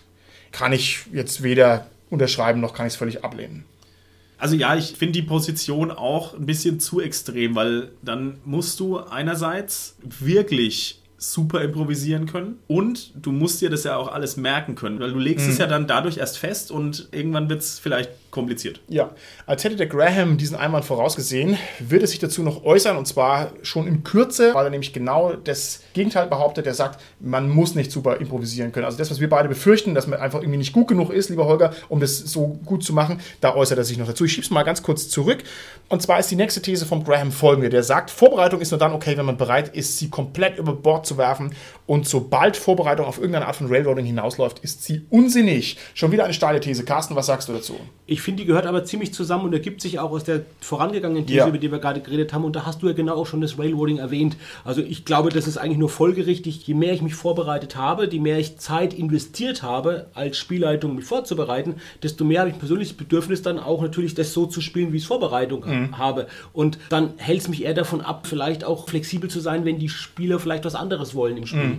kann ich jetzt weder unterschreiben noch kann ich es völlig ablehnen. Also ja, ich finde die Position auch ein bisschen zu extrem, weil dann musst du einerseits wirklich super improvisieren können und du musst dir das ja auch alles merken können, weil du legst mhm. es ja dann dadurch erst fest und irgendwann wird es vielleicht kompliziert. Ja, als hätte der Graham diesen Einwand vorausgesehen, wird er sich dazu noch äußern und zwar schon in Kürze, weil er nämlich genau das Gegenteil behauptet. Er sagt, man muss nicht super improvisieren können. Also das, was wir beide befürchten, dass man einfach irgendwie nicht gut genug ist, lieber Holger, um das so gut zu machen, da äußert er sich noch dazu. Ich schieb's mal ganz kurz zurück. Und zwar ist die nächste These vom Graham folgende. Der sagt, Vorbereitung ist nur dann okay, wenn man bereit ist, sie komplett über Bord zu werfen. Und sobald Vorbereitung auf irgendeine Art von Railroading hinausläuft, ist sie unsinnig. Schon wieder eine steile These. Carsten, was sagst du dazu? Ich finde, die gehört aber ziemlich zusammen und ergibt sich auch aus der vorangegangenen These, Ja. über die wir gerade geredet haben. Und da hast du ja genau auch schon das Railroading erwähnt. Also ich glaube, das ist eigentlich nur folgerichtig. Je mehr ich mich vorbereitet habe, je mehr ich Zeit investiert habe, als Spielleitung mich vorzubereiten, desto mehr habe ich ein persönliches Bedürfnis, dann auch natürlich das so zu spielen, wie ich es Vorbereitung habe. Und dann hält es mich eher davon ab, vielleicht auch flexibel zu sein, wenn die Spieler vielleicht was anderes wollen im Spiel.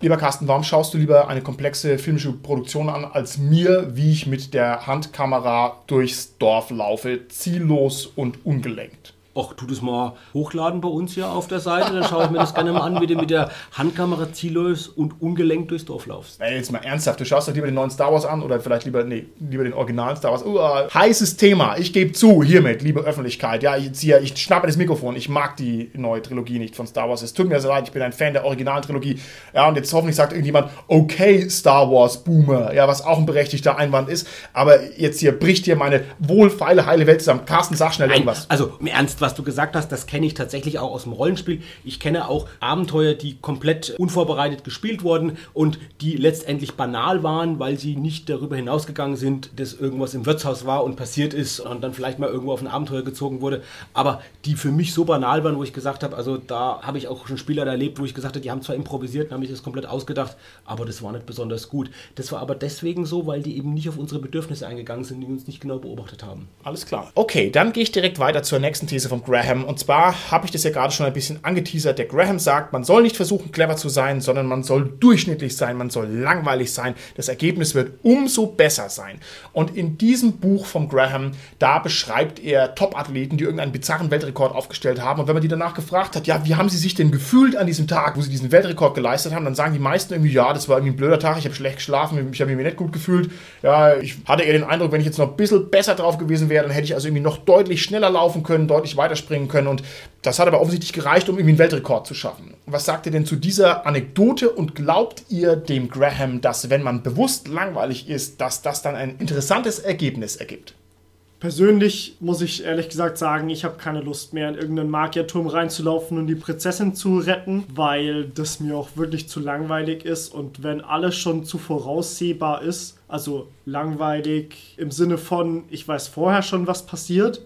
Lieber Carsten, warum schaust du lieber eine komplexe filmische Produktion an, als mir, wie ich mit der Handkamera durchs Dorf laufe, ziellos und ungelenkt? Ach, tu das mal hochladen bei uns hier auf der Seite, dann schaue ich mir das gerne mal an, wie du mit der Handkamera ziellos und ungelenkt durchs Dorf laufst. Ey, jetzt mal ernsthaft, du schaust doch lieber den neuen Star Wars an oder vielleicht lieber, nee, lieber den originalen Star Wars. Uh, heißes Thema, ich gebe zu, hiermit, liebe Öffentlichkeit. Ja, ich ziehe, ich schnappe das Mikrofon, ich mag die neue Trilogie nicht von Star Wars. Es tut mir so leid, ich bin ein Fan der originalen Trilogie. Ja, und jetzt hoffentlich sagt irgendjemand, okay, Star Wars Boomer, ja, was auch ein berechtigter Einwand ist. Aber jetzt hier bricht hier meine wohlfeile, heile Welt zusammen. Carsten, sag schnell Nein, irgendwas. also im Ernst, was du gesagt hast, das kenne ich tatsächlich auch aus dem Rollenspiel. Ich kenne auch Abenteuer, die komplett unvorbereitet gespielt wurden und die letztendlich banal waren, weil sie nicht darüber hinausgegangen sind, dass irgendwas im Wirtshaus war und passiert ist und dann vielleicht mal irgendwo auf ein Abenteuer gezogen wurde. Aber die für mich so banal waren, wo ich gesagt habe, also da habe ich auch schon Spieler erlebt, wo ich gesagt habe, die haben zwar improvisiert und haben sich das komplett ausgedacht, aber das war nicht besonders gut. Das war aber deswegen so, weil die eben nicht auf unsere Bedürfnisse eingegangen sind, die uns nicht genau beobachtet haben. Alles klar. Okay, dann gehe ich direkt weiter zur nächsten These von Graham. Und zwar habe ich das ja gerade schon ein bisschen angeteasert. Der Graham sagt, man soll nicht versuchen, clever zu sein, sondern man soll durchschnittlich sein, man soll langweilig sein. Das Ergebnis wird umso besser sein. Und in diesem Buch von Graham, da beschreibt er Top-Athleten, die irgendeinen bizarren Weltrekord aufgestellt haben. Und wenn man die danach gefragt hat, ja, wie haben sie sich denn gefühlt an diesem Tag, wo sie diesen Weltrekord geleistet haben, dann sagen die meisten irgendwie, ja, das war irgendwie ein blöder Tag, ich habe schlecht geschlafen, ich habe mich nicht gut gefühlt. Ja, ich hatte eher den Eindruck, wenn ich jetzt noch ein bisschen besser drauf gewesen wäre, dann hätte ich also irgendwie noch deutlich schneller laufen können, deutlich weiterspringen können. Und das hat aber offensichtlich gereicht, um irgendwie einen Weltrekord zu schaffen. Was sagt ihr denn zu dieser Anekdote und glaubt ihr dem Graham, dass wenn man bewusst langweilig ist, dass das dann ein interessantes Ergebnis ergibt? Persönlich muss ich ehrlich gesagt sagen, ich habe keine Lust mehr in irgendeinen Magierturm reinzulaufen und die Prinzessin zu retten, weil das mir auch wirklich zu langweilig ist und wenn alles schon zu voraussehbar ist, also langweilig im Sinne von, ich weiß vorher schon, was passiert,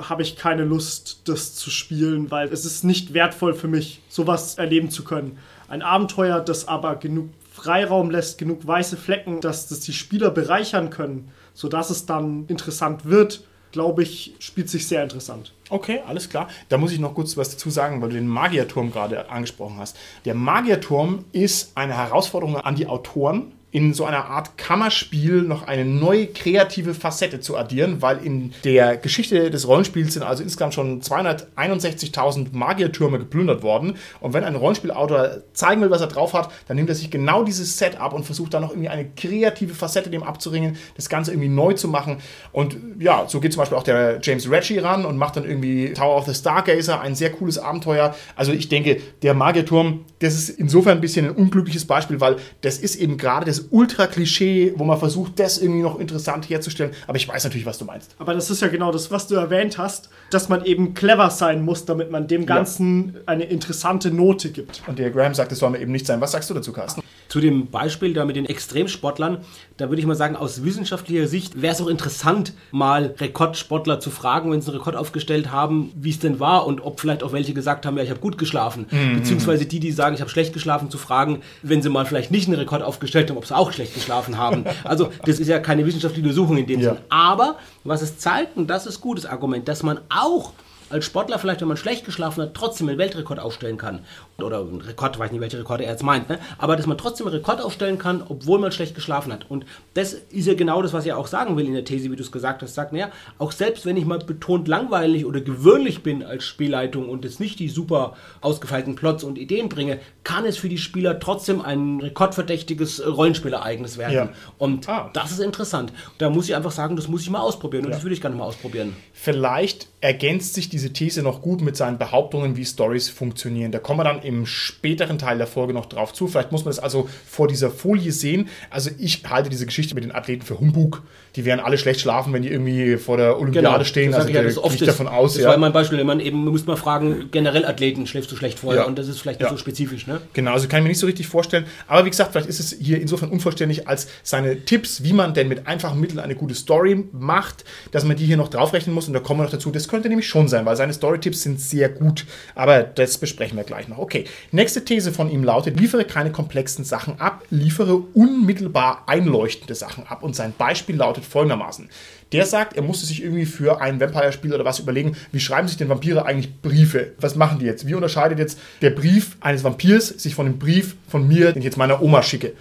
habe ich keine Lust, das zu spielen, weil es ist nicht wertvoll für mich, sowas erleben zu können. Ein Abenteuer, das aber genug Freiraum lässt, genug weiße Flecken, dass das die Spieler bereichern können, sodass es dann interessant wird, glaube ich, spielt sich sehr interessant. Okay, alles klar. Da muss ich noch kurz was dazu sagen, weil du den Magierturm gerade angesprochen hast. Der Magierturm ist eine Herausforderung an die Autoren, in so einer Art Kammerspiel noch eine neue kreative Facette zu addieren, weil in der Geschichte des Rollenspiels sind also insgesamt schon 261.000 Magiertürme geplündert worden. Und wenn ein Rollenspielautor zeigen will, was er drauf hat, dann nimmt er sich genau dieses Setup und versucht dann noch irgendwie eine kreative Facette dem abzuringen, das Ganze irgendwie neu zu machen. Und ja, so geht zum Beispiel auch der James Reggie ran und macht dann irgendwie Tower of the Stargazer, ein sehr cooles Abenteuer. Also ich denke, der Magierturm, das ist insofern ein bisschen ein unglückliches Beispiel, weil das ist eben gerade das Ultra-Klischee, wo man versucht, das irgendwie noch interessant herzustellen. Aber ich weiß natürlich, was du meinst. Aber das ist ja genau das, was du erwähnt hast, dass man eben clever sein muss, damit man dem Ganzen eine interessante Note gibt. Und der Graham sagt, das soll man eben nicht sein. Was sagst du dazu, Carsten? Zu dem Beispiel da mit den Extremsportlern, da würde ich mal sagen, aus wissenschaftlicher Sicht wäre es auch interessant, mal Rekordsportler zu fragen, wenn sie einen Rekord aufgestellt haben, wie es denn war und ob vielleicht auch welche gesagt haben, ja, ich habe gut geschlafen. Beziehungsweise die, die sagen, ich habe schlecht geschlafen, zu fragen, wenn sie mal vielleicht nicht einen Rekord aufgestellt haben, ob sie auch schlecht geschlafen haben. Also das ist ja keine wissenschaftliche Untersuchung in dem Ja. Sinn. Aber was es zeigt, und das ist gutes Argument, dass man auch als Sportler vielleicht, wenn man schlecht geschlafen hat, trotzdem einen Weltrekord aufstellen kann. Oder einen Rekord, weiß nicht, welche Rekorde er jetzt meint, ne? aber dass man trotzdem einen Rekord aufstellen kann, obwohl man schlecht geschlafen hat. Und das ist ja genau das, was er auch sagen will in der These, wie du es gesagt hast. Sagt, naja, auch selbst wenn ich mal betont langweilig oder gewöhnlich bin als Spielleitung und jetzt nicht die super ausgefeilten Plots und Ideen bringe, kann es für die Spieler trotzdem ein rekordverdächtiges Rollenspielereignis werden. Ja. Und Ah. das ist interessant. Da muss ich einfach sagen, das muss ich mal ausprobieren und Ja. das würde ich gerne mal ausprobieren. Vielleicht ergänzt sich diese These noch gut mit seinen Behauptungen, wie Stories funktionieren. Da kommen wir dann im späteren Teil der Folge noch drauf zu. Vielleicht muss man das also vor dieser Folie sehen. Also ich halte diese Geschichte mit den Athleten für Humbug. Die werden alle schlecht schlafen, wenn die irgendwie vor der Olympiade stehen. Genau. das Also ich ja, da das gehe oft ist. davon aus. Das ja. war immer ein Beispiel, man eben, muss mal fragen, generell Athleten, schläfst du schlecht vorher? Ja. Und das ist vielleicht nicht so spezifisch, ne? Genau, also kann ich mir nicht so richtig vorstellen. Aber wie gesagt, vielleicht ist es hier insofern unvollständig, als seine Tipps, wie man denn mit einfachen Mitteln eine gute Story macht, dass man die hier noch draufrechnen muss. Und da kommen wir noch dazu. Das könnte nämlich schon weil seine Story-Tipps sind sehr gut. Aber das besprechen wir gleich noch. Okay, nächste These von ihm lautet, liefere keine komplexen Sachen ab, liefere unmittelbar einleuchtende Sachen ab. Und sein Beispiel lautet folgendermaßen. Der sagt, er musste sich irgendwie für ein Vampire-Spiel oder was überlegen, wie schreiben sich denn Vampire eigentlich Briefe? Was machen die jetzt? Wie unterscheidet jetzt der Brief eines Vampirs sich von dem Brief von mir, den ich jetzt meiner Oma schicke?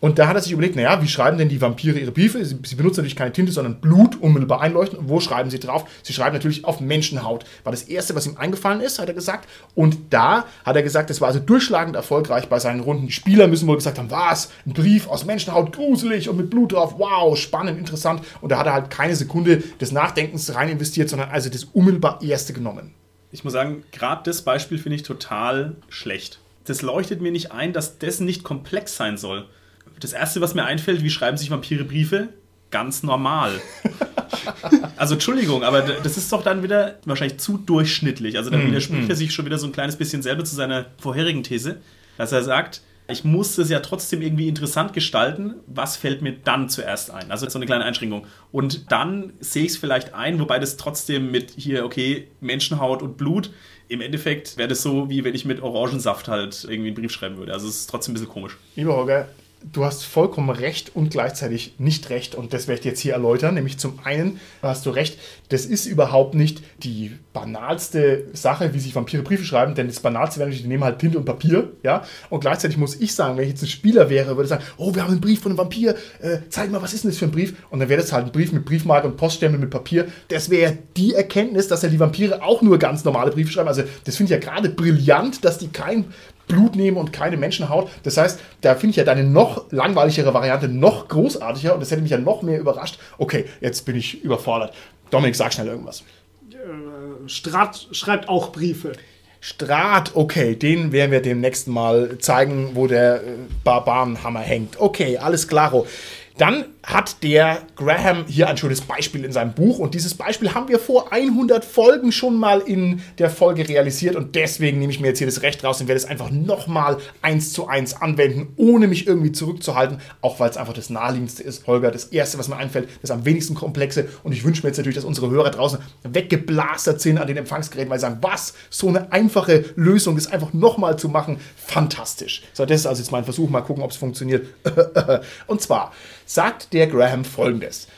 Und da hat er sich überlegt, naja, wie schreiben denn die Vampire ihre Briefe? Sie, sie benutzen natürlich keine Tinte, sondern Blut, unmittelbar einleuchten. Und wo schreiben sie drauf? Sie schreiben natürlich auf Menschenhaut. War das Erste, was ihm eingefallen ist, hat er gesagt. Und da hat er gesagt, das war also durchschlagend erfolgreich bei seinen Runden. Die Spieler müssen wohl gesagt haben, was? Ein Brief aus Menschenhaut, gruselig und mit Blut drauf. Wow, spannend, interessant. Und da hat er halt keine Sekunde des Nachdenkens rein investiert, sondern also das unmittelbar Erste genommen. Ich muss sagen, gerade das Beispiel finde ich total schlecht. Das leuchtet mir nicht ein, dass das nicht komplex sein soll. Das erste, was mir einfällt, wie schreiben sich Vampire Briefe? Ganz normal. Also Entschuldigung, aber das ist doch dann wieder wahrscheinlich zu durchschnittlich. Also dann widerspricht er sich schon wieder so ein kleines bisschen selber zu seiner vorherigen These, dass er sagt, ich muss es ja trotzdem irgendwie interessant gestalten. Was fällt mir dann zuerst ein? Also so eine kleine Einschränkung. Und dann sehe ich es vielleicht ein, wobei das trotzdem mit hier, okay, Menschenhaut und Blut, im Endeffekt wäre das so, wie wenn ich mit Orangensaft halt irgendwie einen Brief schreiben würde. Also es ist trotzdem ein bisschen komisch. Lieber Holger, du hast vollkommen recht und gleichzeitig nicht recht. Und das werde ich jetzt hier erläutern. Nämlich zum einen hast du recht, das ist überhaupt nicht die banalste Sache, wie sich Vampire Briefe schreiben, denn das banalste wäre natürlich, die nehmen halt Tinte und Papier, ja. Und gleichzeitig muss ich sagen, wenn ich jetzt ein Spieler wäre, würde ich sagen, oh, wir haben einen Brief von einem Vampir, äh, zeig mal, was ist denn das für ein Brief? Und dann wäre das halt ein Brief mit Briefmarke und Poststempel mit Papier. Das wäre die Erkenntnis, dass ja die Vampire auch nur ganz normale Briefe schreiben. Also das finde ich ja gerade brillant, dass die kein Blut nehmen und keine Menschenhaut. Das heißt, da finde ich ja deine noch langweiligere Variante noch großartiger und das hätte mich ja noch mehr überrascht. Okay, jetzt bin ich überfordert. Dominik, sag schnell irgendwas. Strat schreibt auch Briefe. Strat, okay, den werden wir demnächst mal zeigen, wo der äh, Barbarenhammer hängt. Okay, alles klaro. Dann hat der Graham hier ein schönes Beispiel in seinem Buch und dieses Beispiel haben wir vor 100 Folgen schon mal in der Folge realisiert und deswegen nehme ich mir jetzt hier das Recht raus und werde es einfach nochmal eins zu eins anwenden, ohne mich irgendwie zurückzuhalten, auch weil es einfach das naheliegendste ist. Holger, das erste, was mir einfällt, das am wenigsten komplexe und ich wünsche mir jetzt natürlich, dass unsere Hörer draußen weggeblastert sind an den Empfangsgeräten, weil sie sagen, was, so eine einfache Lösung, das einfach nochmal zu machen, fantastisch. So, das ist also jetzt mein Versuch, mal gucken, ob es funktioniert. und zwar sagt der Graham folgendes.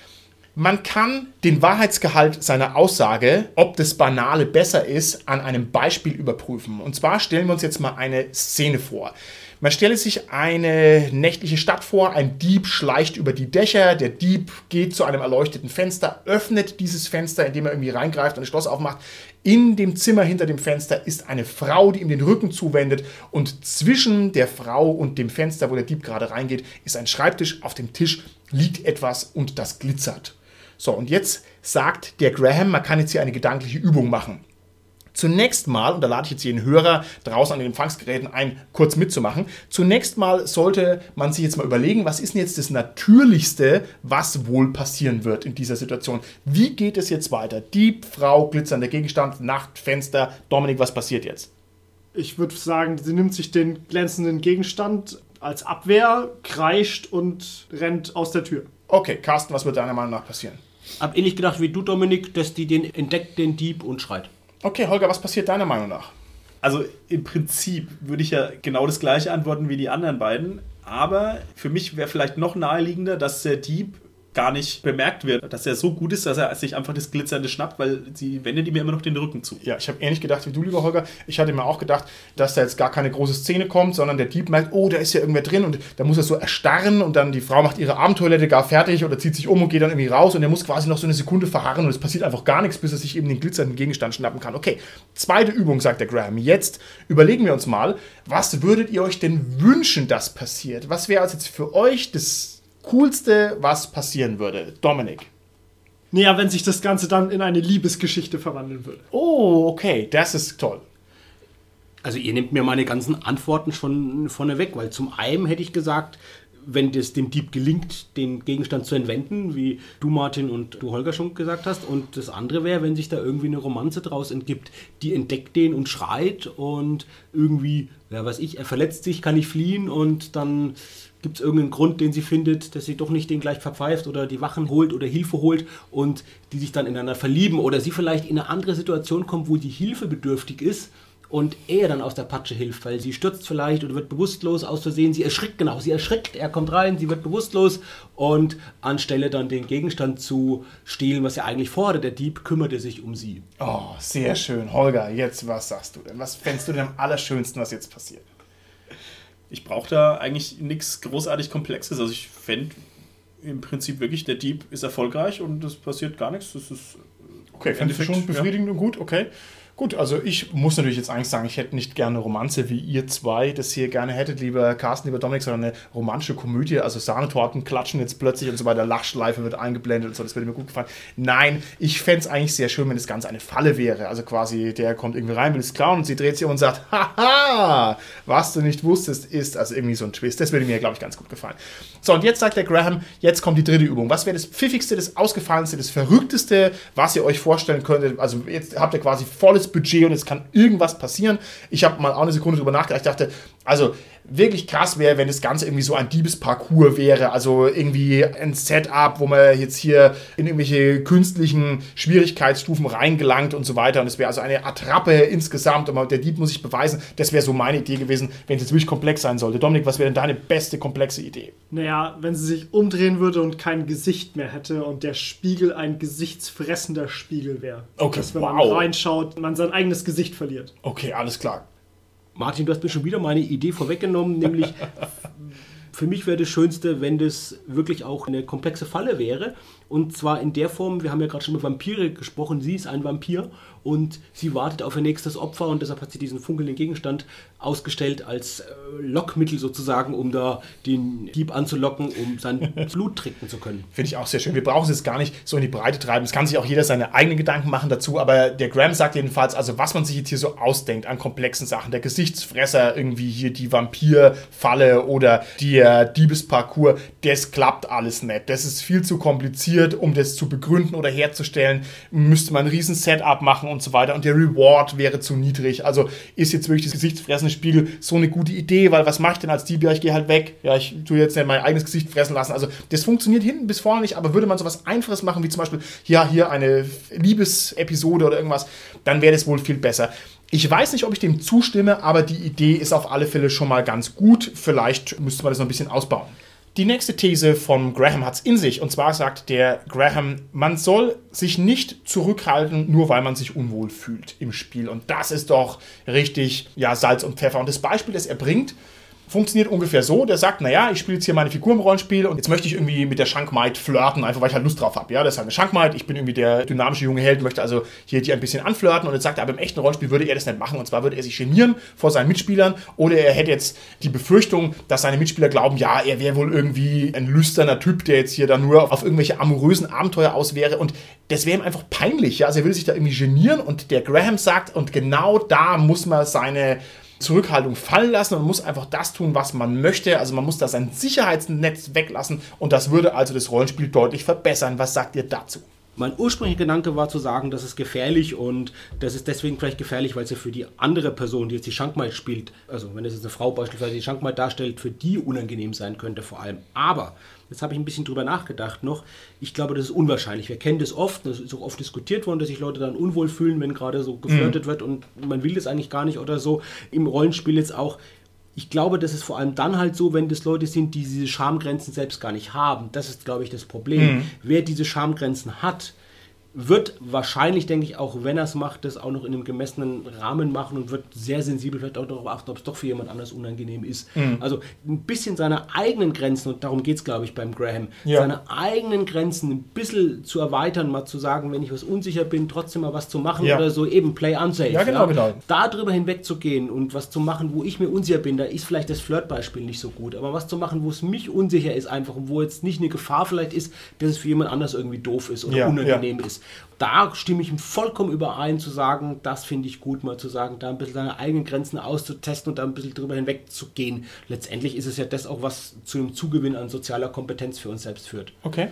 Man kann den Wahrheitsgehalt seiner Aussage, ob das Banale besser ist, an einem Beispiel überprüfen. Und zwar stellen wir uns jetzt mal eine Szene vor. Man stelle sich eine nächtliche Stadt vor, ein Dieb schleicht über die Dächer, der Dieb geht zu einem erleuchteten Fenster, öffnet dieses Fenster, indem er irgendwie reingreift und ein Schloss aufmacht. In dem Zimmer hinter dem Fenster ist eine Frau, die ihm den Rücken zuwendet und zwischen der Frau und dem Fenster, wo der Dieb gerade reingeht, ist ein Schreibtisch. Auf dem Tisch liegt etwas und das glitzert. So, und jetzt sagt der Graham, man kann jetzt hier eine gedankliche Übung machen. Zunächst mal, und da lade ich jetzt jeden Hörer draußen an den Empfangsgeräten ein, kurz mitzumachen. Zunächst mal sollte man sich jetzt mal überlegen, was ist denn jetzt das Natürlichste, was wohl passieren wird in dieser Situation? Wie geht es jetzt weiter? Dieb, Frau, glitzernder Gegenstand, Nacht, Fenster. Dominik, was passiert jetzt? Ich würde sagen, sie nimmt sich den glänzenden Gegenstand als Abwehr, kreischt und rennt aus der Tür. Okay, Carsten, was wird deiner Meinung nach passieren? Hab ähnlich gedacht wie du, Dominik, dass die den entdeckt, den Dieb und schreit. Okay, Holger, was passiert deiner Meinung nach? Also im Prinzip würde ich ja genau das gleiche antworten wie die anderen beiden. Aber für mich wäre vielleicht noch naheliegender, dass der Dieb gar nicht bemerkt wird, dass er so gut ist, dass er sich einfach das Glitzernde schnappt, weil sie wendet ihm immer noch den Rücken zu. Ja, ich habe ähnlich gedacht wie du, lieber Holger. Ich hatte mir auch gedacht, dass da jetzt gar keine große Szene kommt, sondern der Dieb merkt, oh, da ist ja irgendwer drin und da muss er so erstarren und dann die Frau macht ihre Abendtoilette gar fertig oder zieht sich um und geht dann irgendwie raus und er muss quasi noch so eine Sekunde verharren und es passiert einfach gar nichts, bis er sich eben den glitzernden Gegenstand schnappen kann. Okay, zweite Übung, sagt der Graham. Jetzt überlegen wir uns mal, was würdet ihr euch denn wünschen, dass passiert? Was wäre also jetzt für euch das Coolste, was passieren würde? Dominik. Naja, wenn sich das Ganze dann in eine Liebesgeschichte verwandeln würde. Oh, okay, das ist toll. Also ihr nehmt mir meine ganzen Antworten schon vorneweg, weil zum einen hätte ich gesagt, wenn es dem Dieb gelingt, den Gegenstand zu entwenden, wie du Martin und du Holger schon gesagt hast. Und das andere wäre, wenn sich da irgendwie eine Romanze draus entgibt, die entdeckt den und schreit und irgendwie, ja weiß ich, er verletzt sich, kann nicht fliehen und dann gibt es irgendeinen Grund, den sie findet, dass sie doch nicht den gleich verpfeift oder die Wachen holt oder Hilfe holt und die sich dann ineinander verlieben oder sie vielleicht in eine andere Situation kommt, wo die Hilfe bedürftig ist und er dann aus der Patsche hilft, weil sie stürzt vielleicht oder wird bewusstlos aus Versehen. Sie erschrickt, genau, sie erschrickt, er kommt rein, sie wird bewusstlos und anstelle dann den Gegenstand zu stehlen, was er eigentlich vorhatte, der Dieb kümmerte sich um sie. Oh, sehr schön. Holger, jetzt was sagst du denn? Was fändest du denn am allerschönsten, was jetzt passiert? Ich brauche da eigentlich nichts großartig Komplexes. Also ich fände im Prinzip wirklich, der Dieb ist erfolgreich und es passiert gar nichts. Das ist Okay, fände ich schon befriedigend und gut, okay. Gut, also ich muss natürlich jetzt eigentlich sagen, ich hätte nicht gerne eine Romanze, wie ihr zwei das hier gerne hättet, lieber Carsten, lieber Dominik, sondern eine romantische Komödie, also Sahnetorten klatschen jetzt plötzlich und so weiter, Lachschleife wird eingeblendet und so, das würde mir gut gefallen. Nein, ich fände es eigentlich sehr schön, wenn das Ganze eine Falle wäre. Also quasi, der kommt irgendwie rein, will es klauen und sie dreht sich um und sagt, haha, was du nicht wusstest, ist, also irgendwie so ein Twist. Das würde mir, glaube ich, ganz gut gefallen. So, und jetzt sagt der Graham, jetzt kommt die dritte Übung. Was wäre das pfiffigste, das ausgefallenste, das verrückteste, was ihr euch vorstellen könntet? Also jetzt habt ihr quasi volles Budget und es kann irgendwas passieren. Ich habe mal auch eine Sekunde drüber nachgedacht. Ich dachte, also wirklich krass wäre, wenn das Ganze irgendwie so ein Diebesparcours wäre. Also irgendwie ein Setup, wo man jetzt hier in irgendwelche künstlichen Schwierigkeitsstufen reingelangt und so weiter. Und es wäre also eine Attrappe insgesamt und der Dieb muss sich beweisen. Das wäre so meine Idee gewesen, wenn es jetzt wirklich komplex sein sollte. Dominik, was wäre denn deine beste komplexe Idee? Naja, wenn sie sich umdrehen würde und kein Gesicht mehr hätte und der Spiegel ein gesichtsfressender Spiegel wäre. Okay, Dass wenn wow. man reinschaut, man sein eigenes Gesicht verliert. Okay, alles klar. Martin, du hast mir schon wieder meine Idee vorweggenommen, nämlich für mich wäre das Schönste, wenn das wirklich auch eine komplexe Falle wäre. Und zwar in der Form, wir haben ja gerade schon über Vampire gesprochen, sie ist ein Vampir und sie wartet auf ihr nächstes Opfer und deshalb hat sie diesen funkelnden Gegenstand ausgestellt als äh, Lockmittel sozusagen, um da den Dieb anzulocken, um sein Blut trinken zu können. Finde ich auch sehr schön. Wir brauchen es jetzt gar nicht so in die Breite treiben. Es kann sich auch jeder seine eigenen Gedanken machen dazu. Aber der Graham sagt jedenfalls, also was man sich jetzt hier so ausdenkt an komplexen Sachen, der Gesichtsfresser, irgendwie hier die Vampirfalle oder der Diebesparcours, das klappt alles nicht. Das ist viel zu kompliziert, um das zu begründen oder herzustellen. Müsste man ein riesen Setup machen und so weiter. Und der Reward wäre zu niedrig. Also ist jetzt wirklich das gesichtsfressende Spiegel so eine gute Idee, weil was mache ich denn als Dieb? Ja, ich gehe halt weg. Ja, ich tue jetzt nicht mein eigenes Gesicht fressen lassen. Also das funktioniert hinten bis vorne nicht, aber würde man sowas Einfaches machen, wie zum Beispiel, ja, hier eine Liebesepisode oder irgendwas, dann wäre das wohl viel besser. Ich weiß nicht, ob ich dem zustimme, aber die Idee ist auf alle Fälle schon mal ganz gut. Vielleicht müsste man das noch ein bisschen ausbauen. Die nächste These von Graham hat es in sich. Und zwar sagt der Graham, man soll sich nicht zurückhalten, nur weil man sich unwohl fühlt im Spiel. Und das ist doch richtig, ja, Salz und Pfeffer. Und das Beispiel, das er bringt, funktioniert ungefähr so. Der sagt, naja, ich spiele jetzt hier meine Figur im Rollenspiel und jetzt möchte ich irgendwie mit der Schankmaid flirten, einfach weil ich halt Lust drauf habe. Ja, das ist halt eine Schankmaid, ich bin irgendwie der dynamische junge Held, möchte also hier die ein bisschen anflirten und jetzt sagt er, aber im echten Rollenspiel würde er das nicht machen und zwar würde er sich genieren vor seinen Mitspielern oder er hätte jetzt die Befürchtung, dass seine Mitspieler glauben, ja, er wäre wohl irgendwie ein lüsterner Typ, der jetzt hier dann nur auf irgendwelche amorösen Abenteuer aus wäre und das wäre ihm einfach peinlich. Ja? Also er würde sich da irgendwie genieren und der Graham sagt, und genau da muss man seine Zurückhaltung fallen lassen und muss einfach das tun, was man möchte. Also man muss da sein Sicherheitsnetz weglassen und das würde also das Rollenspiel deutlich verbessern. Was sagt ihr dazu? Mein ursprünglicher Gedanke war zu sagen, das ist gefährlich und das ist deswegen vielleicht gefährlich, weil es ja für die andere Person, die jetzt die Schankmaid spielt, also wenn es jetzt eine Frau beispielsweise die Schankmaid darstellt, für die unangenehm sein könnte vor allem. Aber, jetzt habe ich ein bisschen drüber nachgedacht noch, ich glaube, das ist unwahrscheinlich. Wir kennen das oft, das ist auch oft diskutiert worden, dass sich Leute dann unwohl fühlen, wenn gerade so geflirtet wird und man will das eigentlich gar nicht oder so. Im Rollenspiel jetzt auch ich glaube, das ist vor allem dann halt so, wenn das Leute sind, die diese Schamgrenzen selbst gar nicht haben. Das ist, glaube ich, das Problem. Mhm. Wer diese Schamgrenzen hat, wird wahrscheinlich, denke ich, auch wenn er es macht, das auch noch in einem gemessenen Rahmen machen und wird sehr sensibel vielleicht auch darauf achten, ob es doch für jemand anders unangenehm ist. Mhm. Also ein bisschen seine eigenen Grenzen, und darum geht es, glaube ich, beim Graham, Ja. seine eigenen Grenzen ein bisschen zu erweitern, mal zu sagen, wenn ich was unsicher bin, trotzdem mal was zu machen Ja. oder so eben play unsafe. Ja, genau, genau. Da drüber hinwegzugehen und was zu machen, wo ich mir unsicher bin, da ist vielleicht das Flirtbeispiel nicht so gut, aber was zu machen, wo es mich unsicher ist einfach und wo jetzt nicht eine Gefahr vielleicht ist, dass es für jemand anders irgendwie doof ist oder Ja, unangenehm ist. Da stimme ich ihm vollkommen überein zu sagen, das finde ich gut, mal zu sagen, da ein bisschen seine eigenen Grenzen auszutesten und da ein bisschen drüber hinweg zu gehen. Letztendlich ist es ja das auch, was zu einem Zugewinn an sozialer Kompetenz für uns selbst führt. Okay.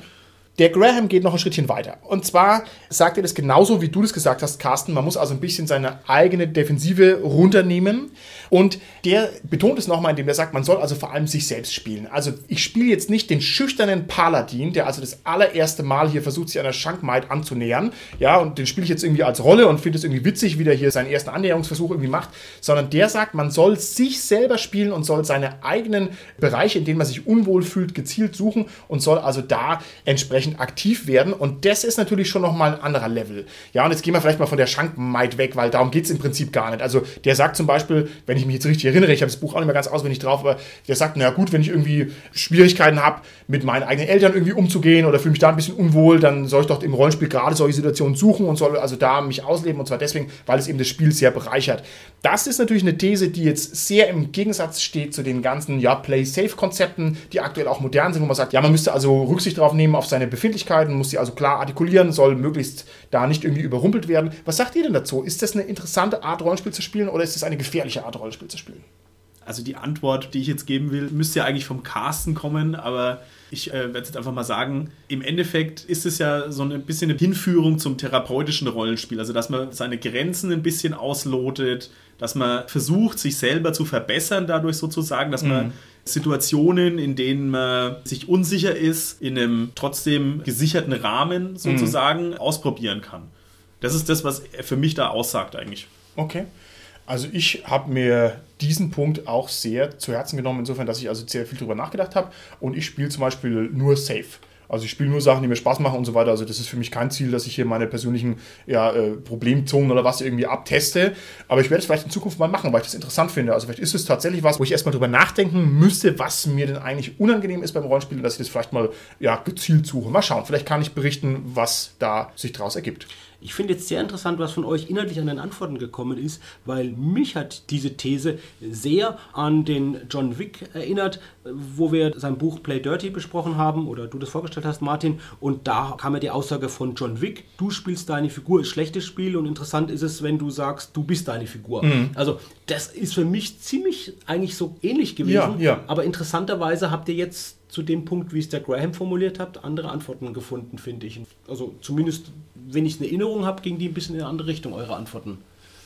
Der Graham geht noch ein Schrittchen weiter. Und zwar sagt er das genauso, wie du das gesagt hast, Carsten. Man muss also ein bisschen seine eigene Defensive runternehmen. Und der betont es nochmal, indem er sagt, man soll also vor allem sich selbst spielen. Also ich spiele jetzt nicht den schüchternen Paladin, der also das allererste Mal hier versucht, sich einer Shankmaid anzunähern. Ja, und den spiele ich jetzt irgendwie als Rolle und finde es irgendwie witzig, wie der hier seinen ersten Annäherungsversuch irgendwie macht. Sondern der sagt, man soll sich selber spielen und soll seine eigenen Bereiche, in denen man sich unwohl fühlt, gezielt suchen und soll also da entsprechend aktiv werden. Und das ist natürlich schon nochmal ein anderer Level. Ja, und jetzt gehen wir vielleicht mal von der Schankmaid weg, weil darum geht es im Prinzip gar nicht. Also der sagt zum Beispiel, wenn ich mich jetzt richtig erinnere, ich habe das Buch auch nicht mehr ganz auswendig drauf, aber der sagt, na gut, wenn ich irgendwie Schwierigkeiten habe, mit meinen eigenen Eltern irgendwie umzugehen oder fühle mich da ein bisschen unwohl, dann soll ich doch im Rollenspiel gerade solche Situationen suchen und soll also da mich ausleben und zwar deswegen, weil es eben das Spiel sehr bereichert. Das ist natürlich eine These, die jetzt sehr im Gegensatz steht zu den ganzen ja, Play-Safe-Konzepten, die aktuell auch modern sind, wo man sagt, ja, man müsste also Rücksicht darauf nehmen auf seine Befindlichkeiten, muss sie also klar artikulieren, soll möglichst da nicht irgendwie überrumpelt werden. Was sagt ihr denn dazu? Ist das eine interessante Art, Rollenspiel zu spielen oder ist das eine gefährliche Art, Rollenspiel zu spielen? Also die Antwort, die ich jetzt geben will, müsste ja eigentlich vom Carsten kommen, aber ich äh, werde jetzt einfach mal sagen, im Endeffekt ist es ja so ein bisschen eine Hinführung zum therapeutischen Rollenspiel, also dass man seine Grenzen ein bisschen auslotet, dass man versucht, sich selber zu verbessern dadurch sozusagen, dass man Situationen, in denen man sich unsicher ist, in einem trotzdem gesicherten Rahmen sozusagen ausprobieren kann. Das ist das, was er für mich da aussagt eigentlich. Okay. Also ich habe mir diesen Punkt auch sehr zu Herzen genommen, insofern, dass ich also sehr viel drüber nachgedacht habe. Und ich spiele zum Beispiel nur safe. Also ich spiele nur Sachen, die mir Spaß machen und so weiter. Also das ist für mich kein Ziel, dass ich hier meine persönlichen ja, äh, Problemzonen oder was irgendwie abteste. Aber ich werde es vielleicht in Zukunft mal machen, weil ich das interessant finde. Also vielleicht ist es tatsächlich was, wo ich erstmal drüber nachdenken müsste, was mir denn eigentlich unangenehm ist beim Rollenspiel und dass ich das vielleicht mal ja, gezielt suche. Mal schauen, vielleicht kann ich berichten, was da sich daraus ergibt. Ich finde jetzt sehr interessant, was von euch inhaltlich an den Antworten gekommen ist, weil mich hat diese These sehr an den John Wick erinnert, wo wir sein Buch Play Dirty besprochen haben oder du das vorgestellt hast, Martin. Und da kam ja die Aussage von John Wick, du spielst deine Figur, ist schlechtes Spiel und interessant ist es, wenn du sagst, du bist deine Figur. Also das ist für mich ziemlich eigentlich so ähnlich gewesen. Ja, ja. Aber interessanterweise habt ihr jetzt zu dem Punkt, wie es der Graham formuliert hat, andere Antworten gefunden, finde ich. Also zumindest, wenn ich eine Erinnerung habe, ging die ein bisschen in eine andere Richtung, eure Antworten.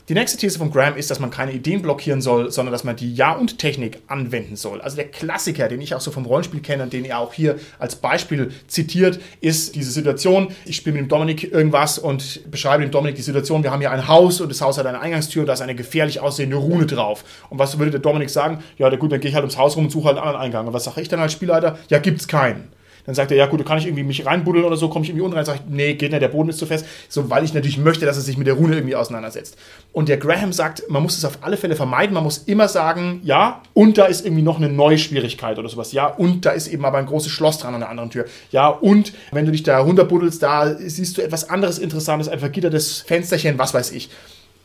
Die nächste These von Graham ist, dass man keine Ideen blockieren soll, sondern dass man die Ja- und Technik anwenden soll. Also der Klassiker, den ich auch so vom Rollenspiel kenne und den er auch hier als Beispiel zitiert, ist diese Situation, ich spiele mit dem Dominik irgendwas und beschreibe dem Dominik die Situation, wir haben hier ein Haus und das Haus hat eine Eingangstür und da ist eine gefährlich aussehende Rune drauf. Und was würde der Dominik sagen? Ja, gut, dann gehe ich halt ums Haus rum und suche halt einen anderen Eingang. Und was sage ich dann als Spielleiter? Ja, gibt's keinen. Dann sagt er, ja gut, kann ich irgendwie mich reinbuddeln oder so, komme ich irgendwie unten rein, sage ich, nee, geht nicht, der Boden ist zu fest, so weil ich natürlich möchte, dass er sich mit der Rune irgendwie auseinandersetzt. Und der Graham sagt, man muss es auf alle Fälle vermeiden, man muss immer sagen, ja, und da ist irgendwie noch eine neue Schwierigkeit oder sowas, ja, und da ist eben aber ein großes Schloss dran an der anderen Tür, ja, und wenn du dich da runterbuddelst, da siehst du etwas anderes Interessantes, ein vergittertes Fensterchen, was weiß ich.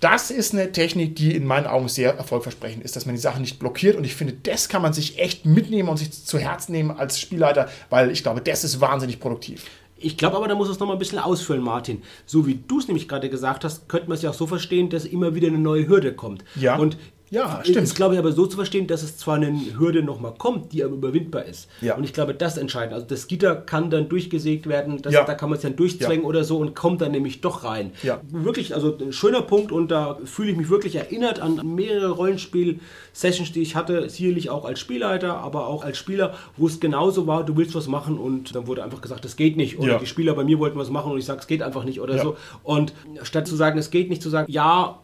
Das ist eine Technik, die in meinen Augen sehr erfolgversprechend ist, dass man die Sachen nicht blockiert. Und ich finde, das kann man sich echt mitnehmen und sich zu Herzen nehmen als Spielleiter, weil ich glaube, das ist wahnsinnig produktiv. Ich glaube aber, da muss es noch mal ein bisschen ausfüllen, Martin. So wie du es nämlich gerade gesagt hast, könnte man es ja auch so verstehen, dass immer wieder eine neue Hürde kommt. Ja. Und Ja, stimmt. ist, glaube ich, aber so zu verstehen, dass es zwar eine Hürde nochmal kommt, die aber überwindbar ist. Ja. Und ich glaube, das entscheidend. Also das Gitter kann dann durchgesägt werden, das, Ja. da kann man es dann durchzwängen Ja. oder so und kommt dann nämlich doch rein. Ja. Wirklich, also ein schöner Punkt und da fühle ich mich wirklich erinnert an mehrere Rollenspiel-Sessions, die ich hatte, sicherlich auch als Spielleiter, aber auch als Spieler, wo es genauso war, du willst was machen und dann wurde einfach gesagt, das geht nicht. Oder Ja. die Spieler bei mir wollten was machen und ich sage, es geht einfach nicht oder Ja. so. Und statt zu sagen, es geht nicht, zu sagen, ja,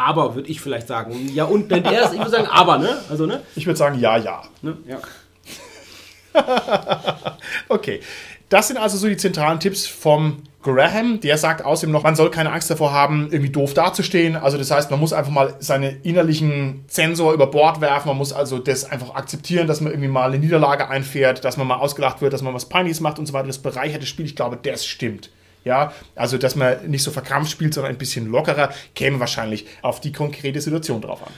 aber würde ich vielleicht sagen. Ja, und nennt er es, ich würde sagen, aber, ne? Also, ne? Ich würde sagen, ja, ja. ne? Ja. Okay. Das sind also so die zentralen Tipps vom Graham. Der sagt außerdem noch, man soll keine Angst davor haben, irgendwie doof dazustehen. Also das heißt, man muss einfach mal seine innerlichen Sensor über Bord werfen. Man muss also das einfach akzeptieren, dass man irgendwie mal eine Niederlage einfährt, dass man mal ausgelacht wird, dass man was Peinliches macht und so weiter. Das bereichert das Spiel. Ich glaube, das stimmt. Ja, also dass man nicht so verkrampft spielt, sondern ein bisschen lockerer, käme wahrscheinlich auf die konkrete Situation drauf an.